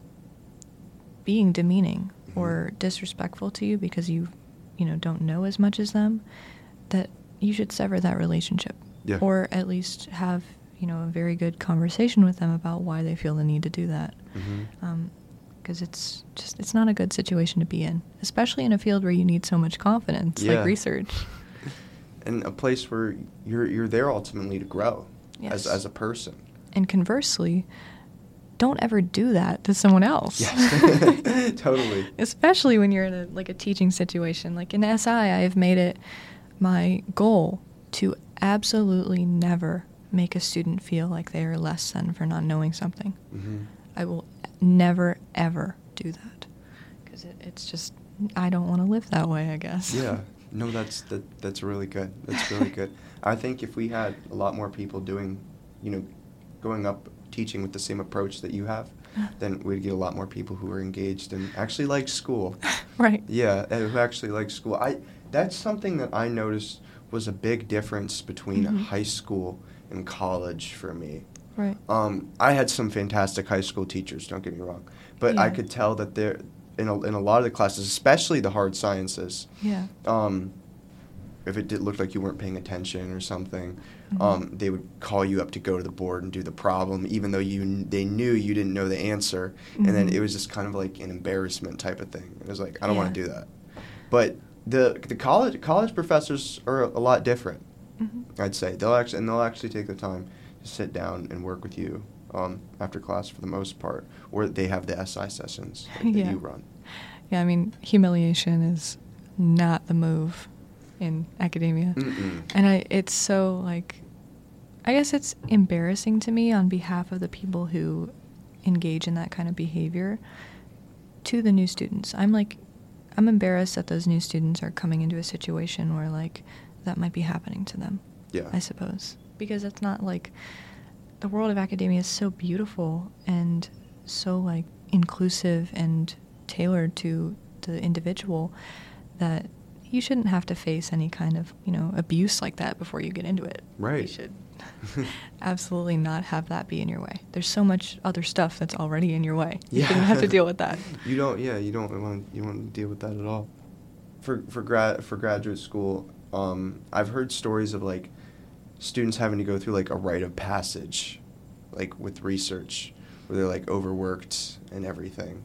being demeaning Mhm. or disrespectful to you because you, you know, don't know as much as them, that you should sever that relationship. Yeah. Or at least have, you know, a very good conversation with them about why they feel the need to do that. Mhm. Because it's just it's not a good situation to be in, especially in a field where you need so much confidence, Yeah. like research. and a place where you're you're there ultimately to grow Yes. as as a person. And conversely, don't ever do that to someone else. Yes, totally. Especially when you're in a like a teaching situation. Like in SI, I have made it my goal to absolutely never make a student feel like they are less than for not knowing something. hmm I will never ever do that because it, it's just I don't want to live that way. I guess. Yeah. No, that's that that's really good. That's really good. I think if we had a lot more people doing, you know, going up teaching with the same approach that you have, then we'd get a lot more people who are engaged and actually like school. right. Yeah, and who actually like school. I that's something that I noticed was a big difference between Mhm. high school and college for me. Right. Um, I had some fantastic high school teachers. Don't get me wrong, but I could tell that there, in a, in a lot of the classes, especially the hard sciences, Yeah. um, if it did look like you weren't paying attention or something, Mhm. um, they would call you up to go to the board and do the problem, even though you they knew you didn't know the answer, and then Mhm. it was just kind of like an embarrassment type of thing. It was like I don't want to do that, but the the college college professors are a lot different. Mhm. I'd say they'll actually and they'll actually take the time sit down and work with you um, after class for the most part, or they have the SI sessions like, that Yeah. you run. Yeah, I mean, humiliation is not the move in academia. Mm-mm. And I it's so like I guess it's embarrassing to me on behalf of the people who engage in that kind of behavior to the new students. I'm like I'm embarrassed that those new students are coming into a situation where like that might be happening to them. Yeah. I suppose. Because it's not like the world of academia is so beautiful and so like inclusive and tailored to the individual that you shouldn't have to face any kind of, you know, abuse like that before you get into it. Right. You should absolutely not have that be in your way. There's so much other stuff that's already in your way. You shouldn't have to deal with that. You don't. Yeah, you don't want. You don't want to deal with that at all. For for grad for graduate school, um, I've heard stories of like students having to go through like a rite of passage, like with research, where they're like overworked and everything.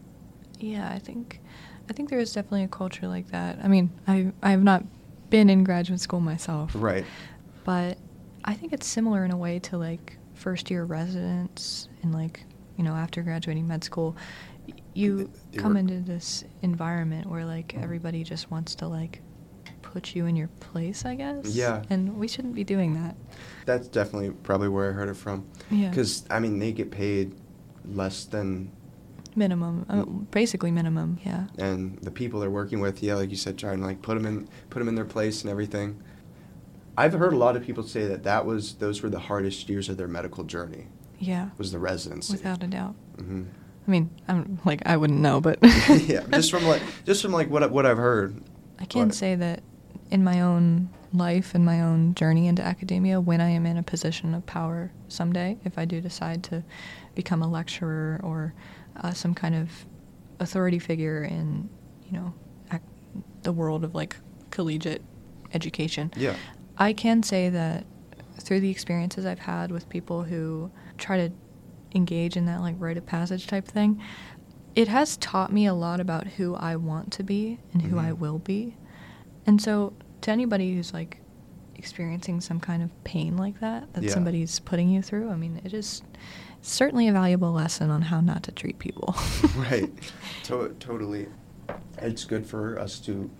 Yeah, I think I think there is definitely a culture like that. I mean, I I have not been in graduate school myself. Right. But I think it's similar in a way to like first year residents and like, you know, after graduating med school, you come into this environment where like mm. everybody just wants to like put you in your place, I guess. Yeah. And we shouldn't be doing that. That's definitely probably where I heard it from. Yeah. Because I mean, they get paid less than, Minimum, uh, Mm. basically minimum, yeah. and the people they're working with, yeah, like you said, trying to like put them in put them in their place and everything. I've heard a lot of people say that that was those were the hardest years of their medical journey. Yeah. Was the residency Without a doubt. hmm I mean, I'm like I wouldn't know, but yeah, just from like just from like what what I've heard. I can But- say that in my own life and my own journey into academia, when I am in a position of power someday, if I do decide to become a lecturer or uh, some kind of authority figure in, you know, ac- the world of like collegiate education, Yeah. I can say that through the experiences I've had with people who try to engage in that like rite of passage type thing, it has taught me a lot about who I want to be and who I Mhm. will be. And so to anybody who's like experiencing some kind of pain like that that Yeah. somebody's putting you through, I mean, it is certainly a valuable lesson on how not to treat people. right. To- totally. It's good for us to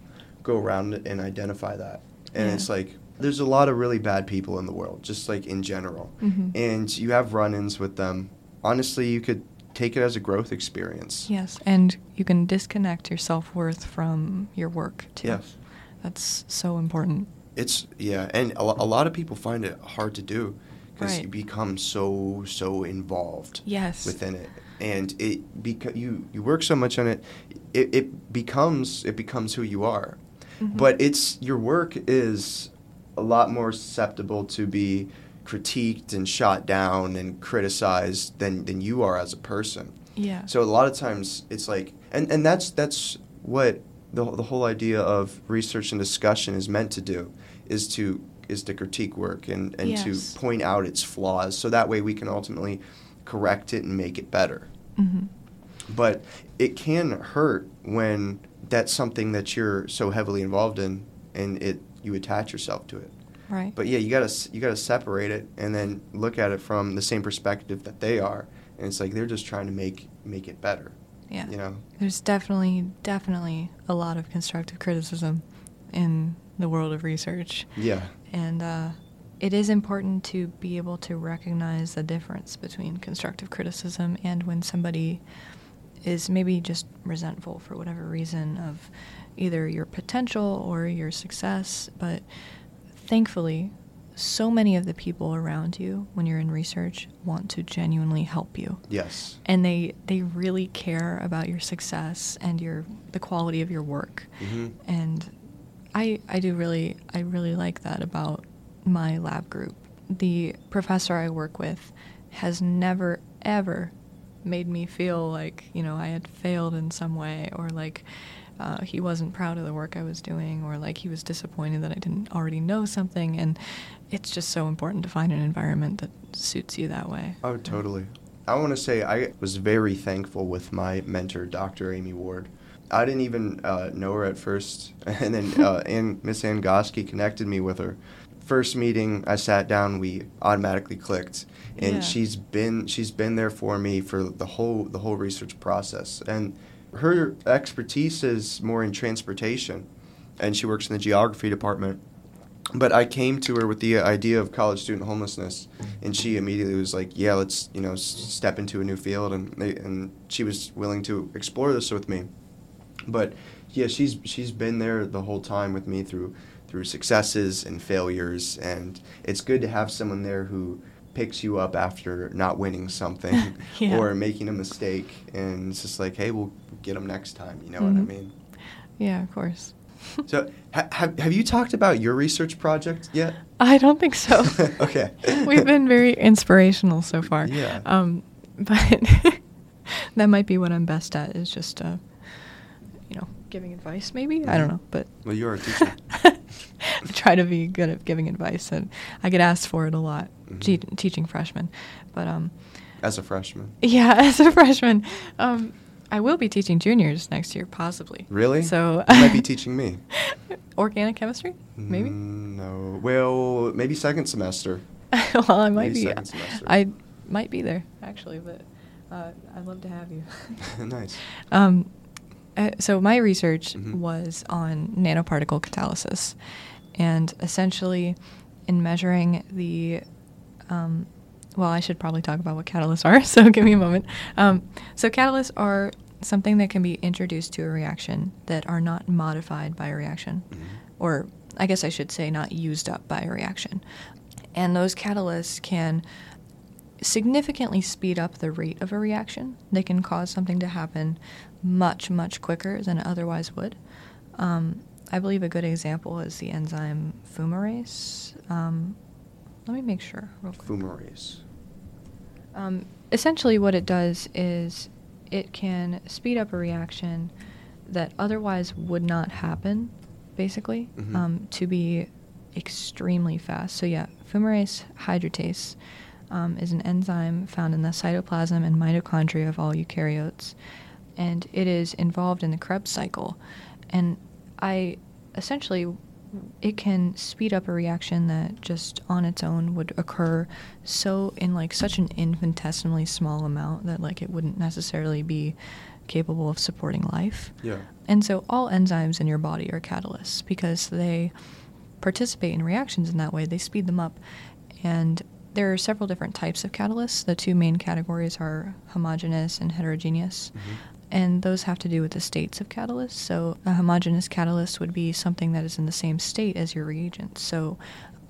go around and identify that. And Yeah. it's like there's a lot of really bad people in the world, just like in general. Mhm. And you have run-ins with them. Honestly, you could take it as a growth experience. Yes, and you can disconnect your self worth from your work too. Yes. That's so important. It's yeah, and a, a lot of people find it hard to do because you become so so involved Yes. within it, and it because you you work so much on it, it, it becomes it becomes who you are. Mhm. But it's your work is a lot more susceptible to be critiqued and shot down and criticized than than you are as a person. Yeah. So a lot of times it's like, and, and that's that's what the the whole idea of research and discussion is meant to do, is to is to critique work and and Yes. to point out its flaws, so that way we can ultimately correct it and make it better. hmm But it can hurt when that's something that you're so heavily involved in, and it you attach yourself to it. Right. But yeah, you gotta you gotta separate it and then look at it from the same perspective that they are, and it's like they're just trying to make make it better. Yeah. You know. There's definitely, definitely a lot of constructive criticism in the world of research. Yeah. And uh, it is important to be able to recognize the difference between constructive criticism and when somebody is maybe just resentful for whatever reason of either your potential or your success. But thankfully, so many of the people around you when you're in research want to genuinely help you Yes. and they they really care about your success and your the quality of your work hmm and i i do really i really like that about my lab group the professor i work with has never ever made me feel like you know i had failed in some way or like uh, he wasn't proud of the work I was doing, or like he was disappointed that I didn't already know something. And it's just so important to find an environment that suits you that way. Oh, totally. I want to say I was very thankful with my mentor, Dr. Amy Ward. I didn't even uh, know her at first, and then uh, Ann, Miss Angoski connected me with her. First meeting, I sat down. We automatically clicked, and Yeah. she's been she's been there for me for the whole the whole research process. And her expertise is more in transportation, and she works in the geography department. But I came to her with the idea of college student homelessness, and she immediately was like, "Yeah, let's you know s- step into a new field," and they, and she was willing to explore this with me. But yeah, she's she's been there the whole time with me through through successes and failures, and it's good to have someone there who picks you up after not winning something Yeah. or making a mistake, and it's just like, hey, we'll get them next time. You know what I Mhm. mean? Yeah, of course. So, ha- have have you talked about your research project yet? I don't think so. Okay. We've been very inspirational so far. Yeah. Um, but that might be what I'm best at is just, uh, you know, giving advice. Maybe I don't Mhm. know, but Well, you're a teacher. I try to be good at giving advice, and I get asked for it a lot, Mhm. te- teaching freshmen. But um, As a freshman. yeah, as a freshman, um, I will be teaching juniors next year, possibly. Really? So You might be teaching me. organic chemistry, maybe. Mm, no. Well, maybe second semester. well, I might Maybe be. second semester. I might be there actually, but uh, I'd love to have you. nice. Um, uh, so my research Mhm. was on nanoparticle catalysis, and essentially, in measuring the, um, well, I should probably talk about what catalysts are. So give me a moment. Um, so catalysts are something that can be introduced to a reaction that are not modified by a reaction, Mhm. or I guess I should say not used up by a reaction, and those catalysts can significantly speed up the rate of a reaction. They can cause something to happen much, much quicker than it otherwise would. Um, I believe a good example is the enzyme fumarase. Um, let me make sure real quick. Fumarase. Um, essentially, what it does is it can speed up a reaction that otherwise would not happen, basically, Mhm. um, to be extremely fast. So, yeah, fumarate hydratase um, is an enzyme found in the cytoplasm and mitochondria of all eukaryotes, and it is involved in the Krebs cycle. And I essentially it can speed up a reaction that just on its own would occur so in like such an infinitesimally small amount that like it wouldn't necessarily be capable of supporting life. Yeah. And so all enzymes in your body are catalysts because they participate in reactions in that way. They speed them up. And there are several different types of catalysts. The two main categories are homogeneous and heterogeneous. Mhm. And those have to do with the states of catalysts. So a homogeneous catalyst would be something that is in the same state as your reagent. So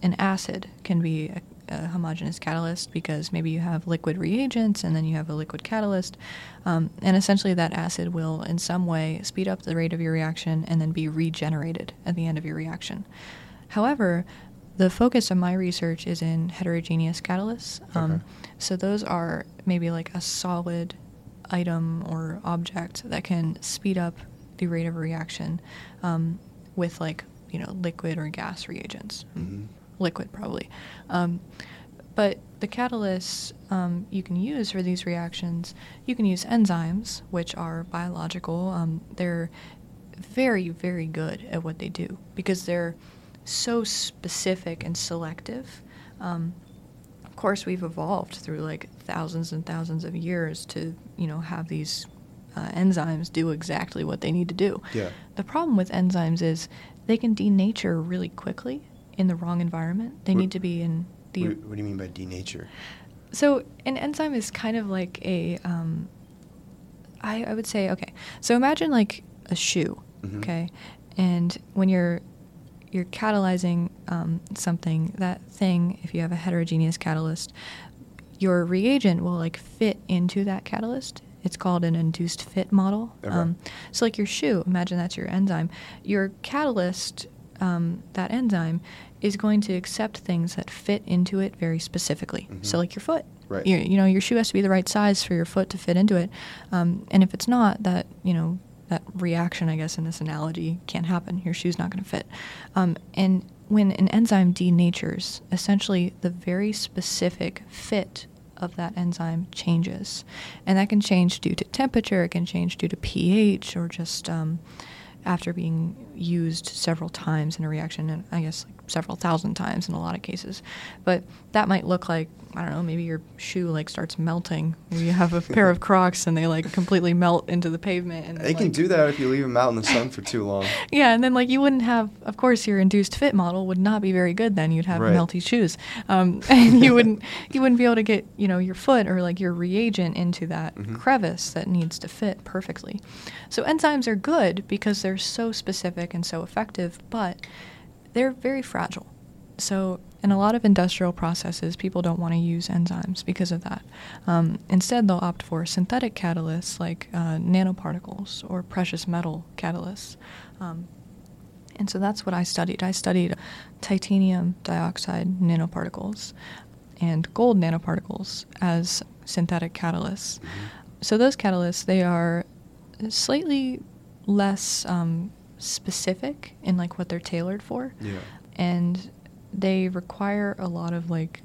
an acid can be a, a homogeneous catalyst because maybe you have liquid reagents and then you have a liquid catalyst. Um, and essentially, that acid will, in some way, speed up the rate of your reaction and then be regenerated at the end of your reaction. However, the focus of my research is in heterogeneous catalysts. Um, Okay. So those are maybe like a solid item or object that can speed up the rate of reaction um, with like you know liquid or gas reagents. Mhm. Liquid probably. Um, but the catalysts um, you can use for these reactions, you can use enzymes, which are biological. Um, they're very, very good at what they do because they're so specific and selective. Um, of course, we've evolved through like thousands and thousands of years to, you know, have these uh, enzymes do exactly what they need to do. Yeah. The problem with enzymes is they can denature really quickly in the wrong environment. They What- need to be in the. What, what do you mean by denature? So an enzyme is kind of like a. Um, I, I would say okay. So imagine like a shoe, Mhm. okay, and when you're you're catalyzing um, something, that thing, if you have a heterogeneous catalyst, your reagent will like fit into that catalyst. It's called an induced fit model. Okay. Um, so like your shoe, imagine that's your enzyme. Your catalyst, um, that enzyme, is going to accept things that fit into it very specifically. So Mhm. like your foot. Right. Your, you know, your shoe has to be the right size for your foot to fit into it. Um, and if it's not, that you know that reaction, I guess, in this analogy can't happen. Your shoe's not going to fit. Um, and when an enzyme denatures, essentially the very specific fit of that enzyme changes, and that can change due to temperature. It can change due to pH, or just um, after being used several times in a reaction, and I guess several thousand times in a lot of cases. But that might look like I don't know, maybe your shoe like starts melting. You have a pair of Crocs and they like completely melt into the pavement. And They can do that if you leave them out in the sun for too long. Yeah, and then like you wouldn't have, of course, your induced fit model would not be very good. Then you'd have Right. melty shoes, um, and you wouldn't you wouldn't be able to get you know your foot or like your reagent into that Mhm. crevice that needs to fit perfectly. So enzymes are good because they're so specific and so effective, but they're very fragile. So in a lot of industrial processes, people don't want to use enzymes because of that. Um, instead, they'll opt for synthetic catalysts like uh, nanoparticles or precious metal catalysts. Um, and so that's what I studied. I studied titanium dioxide nanoparticles and gold nanoparticles as synthetic catalysts. So those catalysts, they are slightly less um, specific in like what they're tailored for Yeah. and they require a lot of like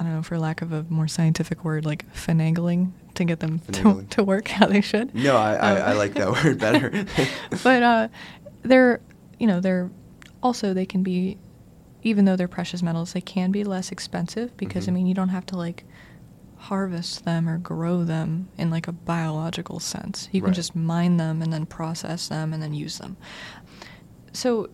I don't know, for lack of a more scientific word, like finagling to get them to, to work how they should. No, I, I, Um, I like that word better. but uh, they're, you know, they're also they can be, even though they're precious metals, they can be less expensive because I Mhm. mean you don't have to like harvest them or grow them in like a biological sense. You can Right. just mine them and then process them and then use them. So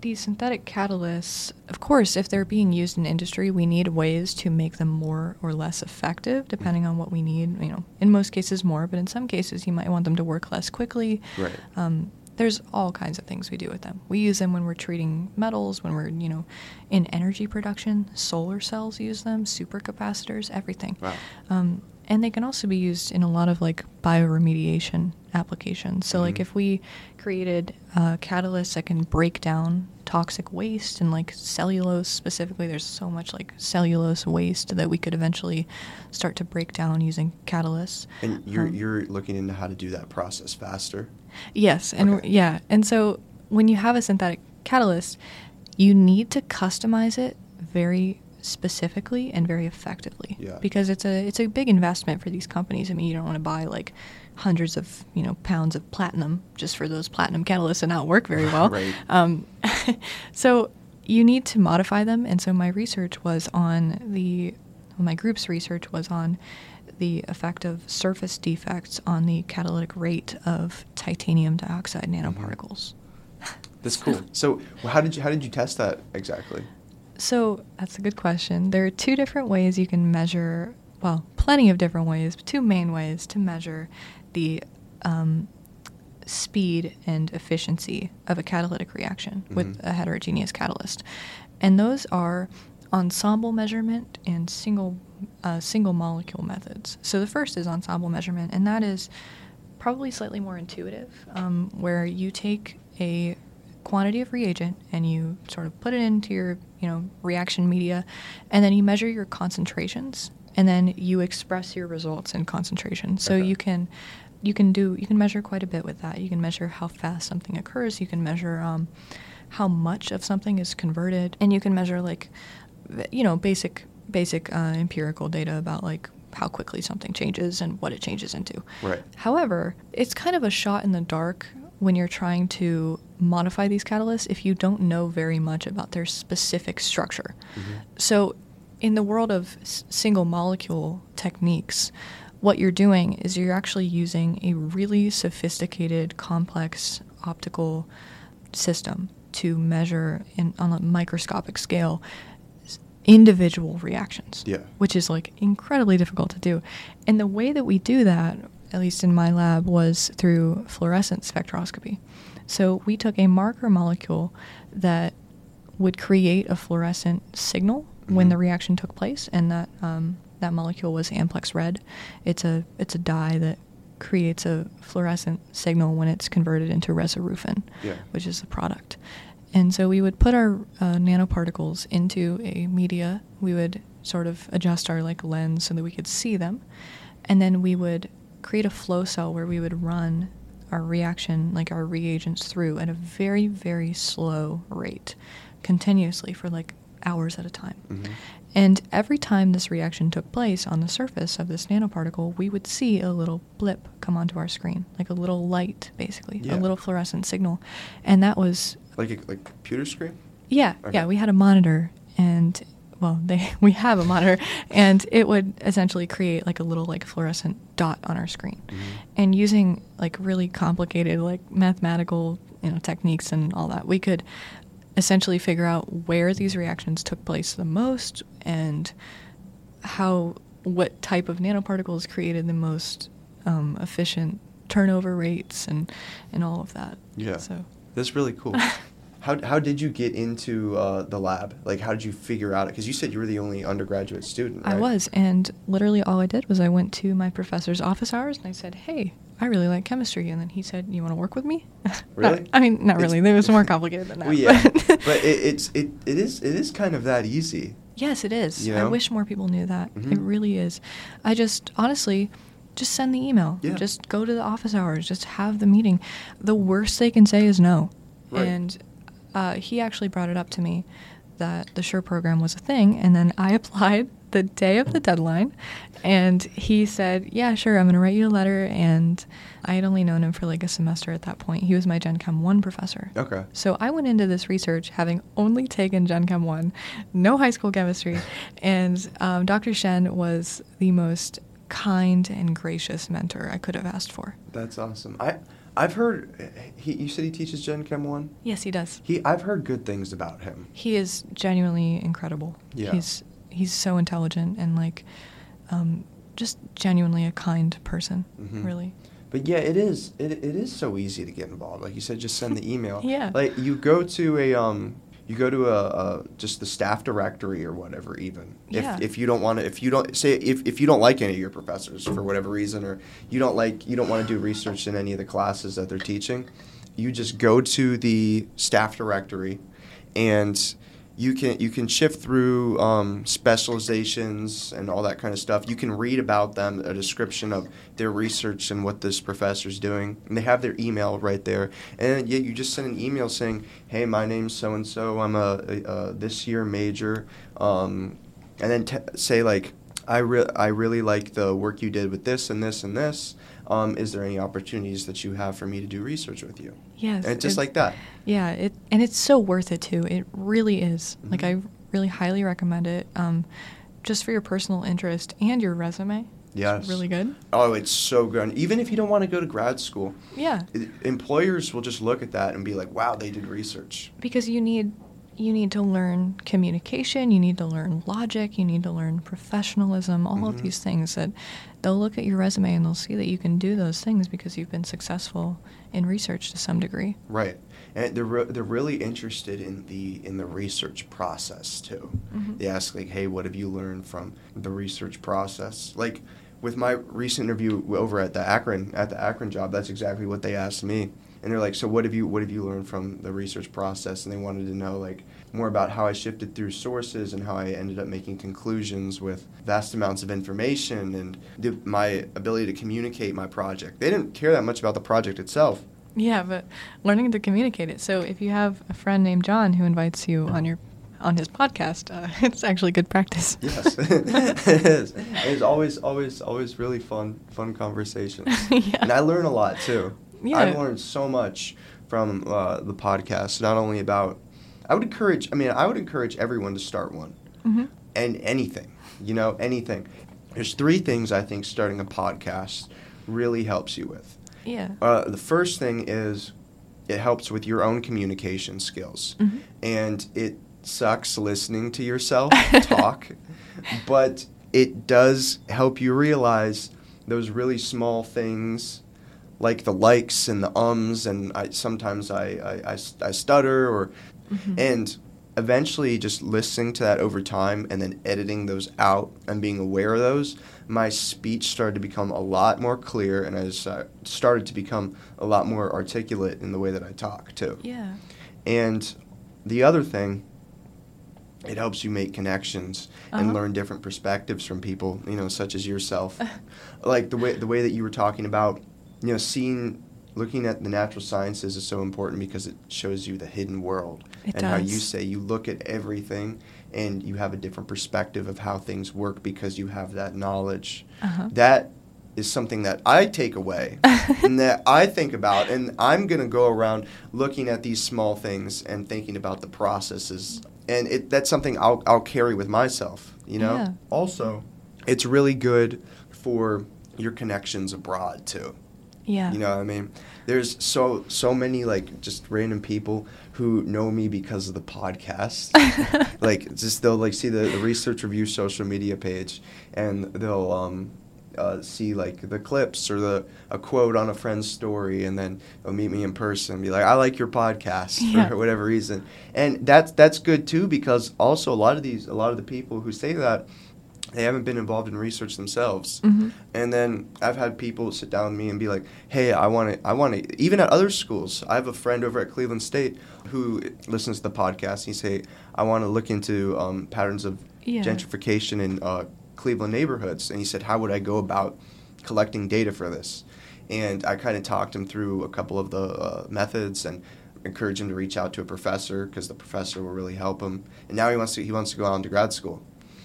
these synthetic catalysts, of course, if they're being used in industry, we need ways to make them more or less effective depending on what we need. You know, in most cases more, but in some cases you might want them to work less quickly. Right. Um, there's all kinds of things we do with them. We use them when we're treating metals, when we're, you know, in energy production. Solar cells use them, supercapacitors, everything. Wow. Um, and they can also be used in a lot of like bioremediation applications. So, like Mhm. if we created uh, catalysts that can break down toxic waste and like cellulose specifically, there's so much like cellulose waste that we could eventually start to break down using catalysts. And you're Um, you're looking into how to do that process faster. Yes, and Okay. yeah, and so when you have a synthetic catalyst, you need to customize it very specifically and very effectively. Yeah. Because it's a it's a big investment for these companies. I mean, you don't want to buy like hundreds of you know pounds of platinum just for those platinum catalysts and not work very well. Right. Um, so you need to modify them, and so my research was on the well, my group's research was on the effect of surface defects on the catalytic rate of titanium dioxide nanoparticles. That's cool. So, how did you how did you test that exactly? So that's a good question. There are two different ways you can measure, well, plenty of different ways, but two main ways to measure the um, speed and efficiency of a catalytic reaction with Mhm. a heterogeneous catalyst. And those are ensemble measurement and single uh, single molecule methods. So the first is ensemble measurement, and that is probably slightly more intuitive, um, where you take a quantity of reagent and you sort of put it into your you know reaction media, and then you measure your concentrations, and then you express your results in concentration. So Okay. you can you can do you can measure quite a bit with that. You can measure how fast something occurs. You can measure um, how much of something is converted, and you can measure like you know basic basic uh, empirical data about like how quickly something changes and what it changes into. Right. However, it's kind of a shot in the dark when you're trying to modify these catalysts if you don't know very much about their specific structure. Mhm. So, in the world of s- single molecule techniques, what you're doing is you're actually using a really sophisticated, complex optical system to measure in, on a microscopic scale individual reactions Yeah. which is like incredibly difficult to do. And the way that we do that, at least in my lab, was through fluorescence spectroscopy. So we took a marker molecule that would create a fluorescent signal when Mhm. the reaction took place, and that um, that molecule was amplex red. It's a it's a dye that creates a fluorescent signal when it's converted into resorufin, Yeah. which is the product. And so we would put our uh, nanoparticles into a media. We would sort of adjust our like lens so that we could see them, and then we would create a flow cell where we would run our reaction, like our reagents, through at a very very slow rate, continuously for like hours at a time. Mhm. And every time this reaction took place on the surface of this nanoparticle, we would see a little blip come onto our screen, like a little light, basically, Yeah. a little fluorescent signal. And that was, Like a like computer screen. yeah, Okay. yeah, we had a monitor and well, they we have a monitor and it would essentially create like a little like fluorescent dot on our screen. Mhm. And using like really complicated like mathematical, you know, techniques and all that, we could essentially figure out where these reactions took place the most and how what type of nanoparticles created the most um, efficient turnover rates and and all of that. Yeah. So That's really cool. how, how did you get into uh, the lab? Like, how did you figure out it? Because you said you were the only undergraduate student, right? I was, and literally all I did was I went to my professor's office hours and I said, "Hey, I really like chemistry," and then he said, "You want to work with me?" Really? Not- I mean, not It's- really. It was more complicated than that. Well, yeah, but- but it, it's it, it is it is kind of that easy. Yes, it is. You I wish more people knew that. It Mhm. really is. I just honestly just send the email. Yeah. Just go to the office hours. Just have the meeting. The worst they can say is no. Right. And uh, he actually brought it up to me that the Sure program was a thing, and then I applied the day of the deadline, and he said, "Yeah, sure, I'm going to write you a letter." And I had only known him for like a semester at that point. He was my Gen Chem one professor. Okay. So I went into this research having only taken Gen Chem 1, no high school chemistry, and um, Dr. Shen was the most kind and gracious mentor I could have asked for. That's awesome. I I've heard he. You said he teaches Gen Chem one. Yes, he does. He I've heard good things about him. He is genuinely incredible. Yeah. He's he's so intelligent and like um, just genuinely a kind person, Mhm. really. But yeah, it is. It, it is so easy to get involved. Like you said, just send the email. Yeah. Like you go to a um, you go to a, a just the staff directory or whatever. Even Yeah. if if you don't want to, if you don't say if if you don't like any of your professors for whatever reason, or you don't like you don't want to do research in any of the classes that they're teaching, you just go to the staff directory, and you can you can shift through um, specializations and all that kind of stuff. You can read about them, a description of their research and what this professor's doing, and they have their email right there. And yeah, you just send an email saying, "Hey, my name's so and so. I'm a, a, a this year major," um, and then t- say like, "I re- I really like the work you did with this and this and this. Um, is there any opportunities that you have for me to do research with you?" Yes. And just it- like that. Yeah, it and it's so worth it too. It really is. Like Mhm. I really highly recommend it. Um, just for your personal interest and your resume. Yes. It's really good. Oh, it's so good. Even if you don't want to go to grad school, Yeah. i- employers will just look at that and be like, "Wow, they did research." Because you need you need to learn communication, you need to learn logic, you need to learn professionalism, all Mhm. of these things that they'll look at your resume and they'll see that you can do those things because you've been successful in research to some degree. Right, and they're re- they're really interested in the in the research process too. Mhm. They ask like, "Hey, what have you learned from the research process?" Like with my recent interview over at the Akron at the Akron job, that's exactly what they asked me. And they're like, "So what have you what have you learned from the research process?" And they wanted to know like more about how I shifted through sources and how I ended up making conclusions with vast amounts of information and the, my ability to communicate my project. They didn't care that much about the project itself. Yeah, but learning to communicate it. So if you have a friend named John who invites you on your on his podcast, uh, it's actually good practice. Yes, it is. It's always, always, always really fun, fun conversations. Yeah. And I learn a lot too. Yeah. I've learned so much from uh, the podcast. Not only about, I would encourage. I mean, I would encourage everyone to start one, hmm and anything. You know, anything. There's three things I think starting a podcast really helps you with. Yeah. Uh, the first thing is it helps with your own communication skills. Mhm. And it sucks listening to yourself talk, but it does help you realize those really small things like the likes and the ums and I, sometimes I, I, I, I stutter or Mhm. and eventually just listening to that over time and then editing those out and being aware of those my speech started to become a lot more clear and i just, uh, started to become a lot more articulate in the way that i talk too Yeah. and the other thing it helps you make connections and Uh-huh. learn different perspectives from people you know such as yourself like the way the way that you were talking about you know seeing looking at the natural sciences is so important because it shows you the hidden world It and how you say you look at everything and you have a different perspective of how things work because you have that knowledge Uh-huh. that is something that I take away and that I think about and I'm going to go around looking at these small things and thinking about the processes and it that's something I'll I'll carry with myself, you know? Yeah. Also, it's really good for your connections abroad too. Yeah. You know what I mean? There's so so many like just random people who know me because of the podcast. like just they'll like see the, the research review social media page and they'll um uh, see like the clips or the a quote on a friend's story and then they'll meet me in person and be like I like your podcast Yeah. for whatever reason. And that's that's good too because also a lot of these a lot of the people who say that they haven't been involved in research themselves. Mhm. And then I've had people sit down with me and be like, "Hey, I want to. I want to." Even at other schools, I have a friend over at Cleveland State who listens to the podcast. He say, "I want to look into um, patterns of Yeah. gentrification in uh, Cleveland neighborhoods." And he said, "How would I go about collecting data for this?" And I kind of talked him through a couple of the uh, methods and encouraged him to reach out to a professor because the professor will really help him. And now he wants to he wants to go on to grad school.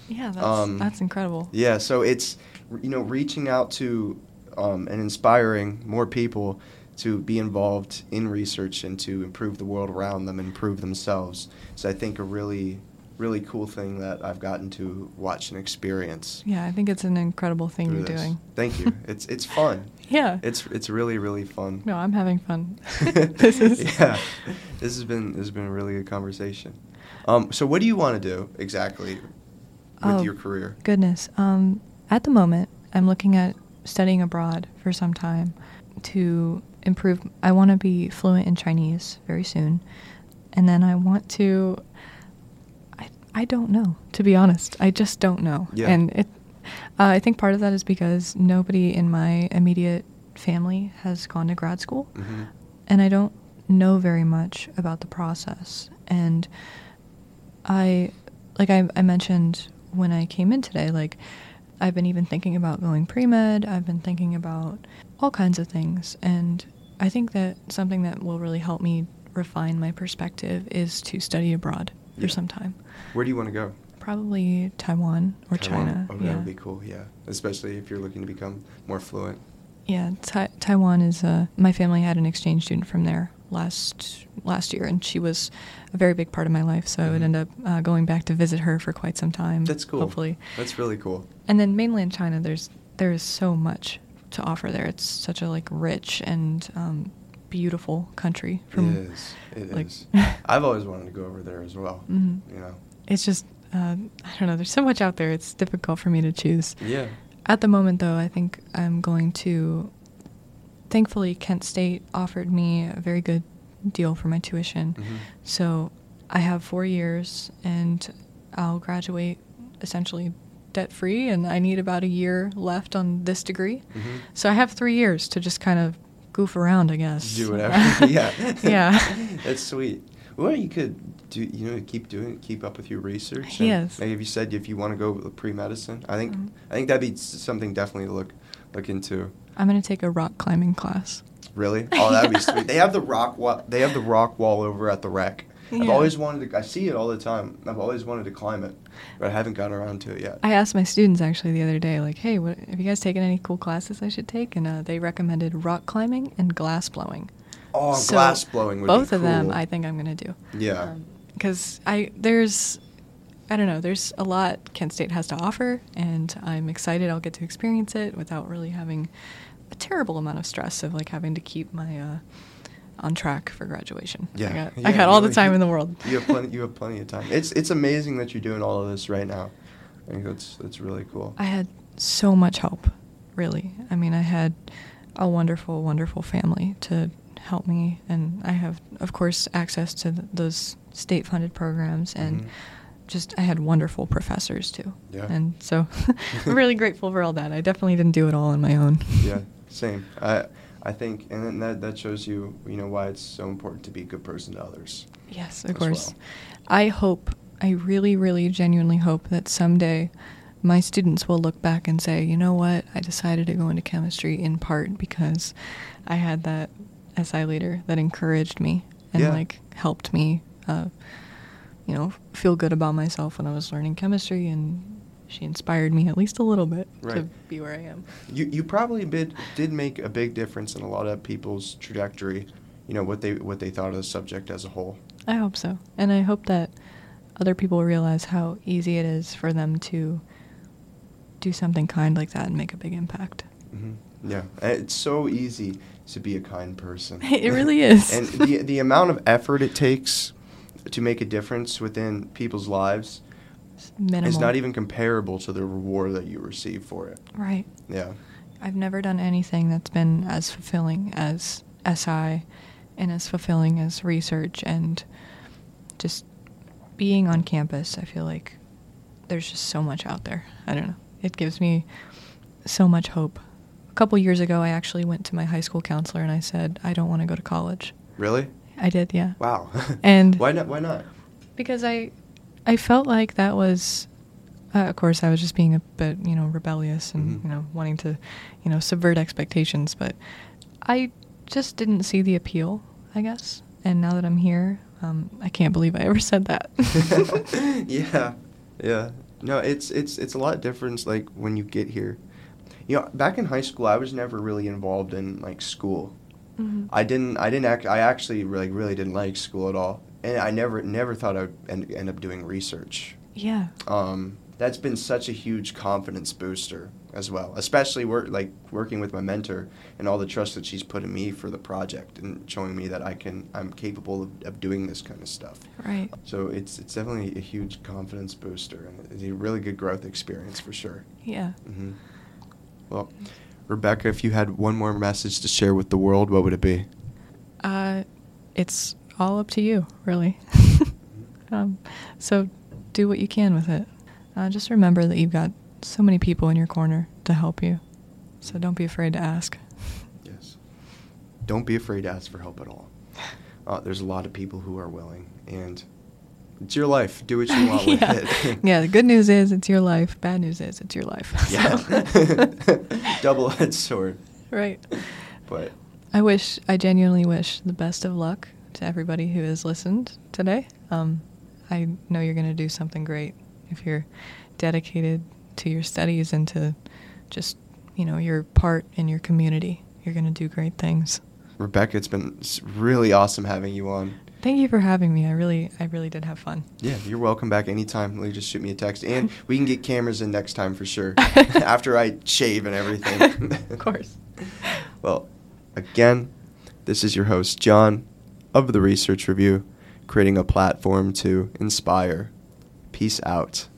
Yeah. That's Um, that's incredible. Yeah, so it's you know reaching out to um, and inspiring more people to be involved in research and to improve the world around them, and improve themselves. So I think a really really cool thing that I've gotten to watch and experience. Yeah, I think it's an incredible thing you're this. doing. Thank you. It's it's fun. Yeah. It's it's really really fun. no, I'm having fun. this is yeah. This has been this has been a really good conversation. Um, so what do you want to do exactly with Oh, your career? Goodness. Um, at the moment, I'm looking at studying abroad for some time to improve. I want to be fluent in Chinese very soon, and then I want to. I I don't know to be honest. I just don't know. Yeah. And it. Uh, I think part of that is because nobody in my immediate family has gone to grad school hmm and I don't know very much about the process. And I, like I, I mentioned when I came in today, like I've been even thinking about going pre med. I've been thinking about all kinds of things, and I think that something that will really help me refine my perspective is to study abroad Yeah. for some time. Where do you want to go? Probably Taiwan or Taiwan? China. Oh, yeah. that would be cool. Yeah, especially if you're looking to become more fluent. Yeah, tai- Taiwan is. Uh, my family had an exchange student from there last last year, and she was a very big part of my life. So I would Mhm. end up uh, going back to visit her for quite some time. That's cool. Hopefully, That's really cool. and then mainland China. There's there is so much to offer there. It's such a like rich and um, beautiful country. From it is. It like- is. I've always wanted to go over there as well. Mhm. You know. It's just uh, I don't know. There's so much out there. It's difficult for me to choose. Yeah. At the moment, though, I think I'm going to. Thankfully, Kent State offered me a very good deal for my tuition. Mhm. So I have four years and I'll graduate essentially debt free, and I need about a year left on this degree. Mhm. So I have three years to just kind of goof around, I guess. Do whatever. yeah. yeah. That's sweet. Well, you could do. You know, keep doing, keep up with your research. Yes. Maybe if you said if you want to go pre medicine, I think Mhm. I think that'd be something definitely to look look into. I'm going to take a rock climbing class. Really? Oh, that'd be sweet. They have the rock wall. They have the rock wall over at the rec. I've always wanted to. I see it all the time. I've always wanted to climb it, but I haven't gotten around to it yet. I asked my students actually the other day, like, "Hey, what have you guys taken any cool classes I should take?" And uh, they recommended rock climbing and glass blowing. oh, So, glass blowing would be both of them. I think I'm gonna do. Yeah. Because I there's, I don't know, there's a lot Kent State has to offer, and I'm excited I'll get to experience it without really having a terrible amount of stress of like having to keep my uh, on track for graduation. Yeah, I got, yeah, I got all the time in the world. You have plenty. You have plenty of time. It's it's amazing that you're doing all of this right now. I think that's that's really cool. I had so much help, really. I mean, I had a wonderful, wonderful family to help me, and I have, of course, access to th- those state-funded programs, and Mhm. just I had wonderful professors too. Yeah. And so, I'm really grateful for all that. I definitely didn't do it all on my own. yeah, same. I I think, and then that that shows you, you know, why it's so important to be a good person to others. Yes, of course. well. I hope, I really, really genuinely hope that someday my students will look back and say, you know what, I decided to go into chemistry in part because I had that SI leader that encouraged me and Yeah. like helped me, uh, you know, feel good about myself when I was learning chemistry and she inspired me at least a little bit to be where I am. You you probably did did make a big difference in a lot of people's trajectory. You know what they what they thought of the subject as a whole. I hope so. And I hope that other people realize how easy it is for them to do something kind like that and make a big impact. hmm Yeah, it's so easy to be a kind person. It really is. and the the amount of effort it takes to make a difference within people's lives minimal. is not even comparable to the reward that you receive for it. right. Yeah. I've never done anything that's been as fulfilling as SI and as fulfilling as research and just being on campus. I feel like there's just so much out there. I don't know. It gives me so much hope. A couple years ago, I actually went to my high school counselor and I said, I don't want to go to college. Really? I did, yeah. Wow. And- why not? Why not? because I I felt like that was uh, of course I was just being a bit you know rebellious and Mhm. you know wanting to you know subvert expectations but I just didn't see the appeal I guess and now that I'm here um, I can't believe I ever said that yeah, yeah. No, it's it's it's a lot different. Like when you get here, you know, back in high school, I was never really involved in like school. Mhm. I didn't. I didn't. Act, I actually really really didn't like school at all, and I never never thought I'd end, end up doing research. yeah Um, that's been such a huge confidence booster as well, especially work like working with my mentor and all the trust that she's put in me for the project and showing me that I can I'm capable of, of doing this kind of stuff. right So it's it's definitely a huge confidence booster and it's a really good growth experience for sure. yeah hmm Well, Rebecca, if you had one more message to share with the world, what would it be? uh, it's all up to you really um, so do what you can with it uh, just remember that you've got so many people in your corner to help you so don't be afraid to ask Yes. Don't be afraid to ask for help at all. Uh, there's a lot of people who are willing, and it's your life. Do what you want with yeah. it. yeah, the good news is it's your life. Bad news is it's your life. Yeah. Double-edged sword. right. But I wish, I genuinely wish the best of luck to everybody who has listened today. Um, I know you're going to do something great if you're dedicated to your studies and to just, you know, your part in your community. You're going to do great things. Rebecca, it's been really awesome having you on. Thank you for having me. I really, I really did have fun. Yeah, you're welcome back anytime. Lily, just shoot me a text, and we can get cameras in next time for sure. After I shave and everything. of course. Well, again, this is your host, John, of the Research Review, creating a platform to inspire. Peace out.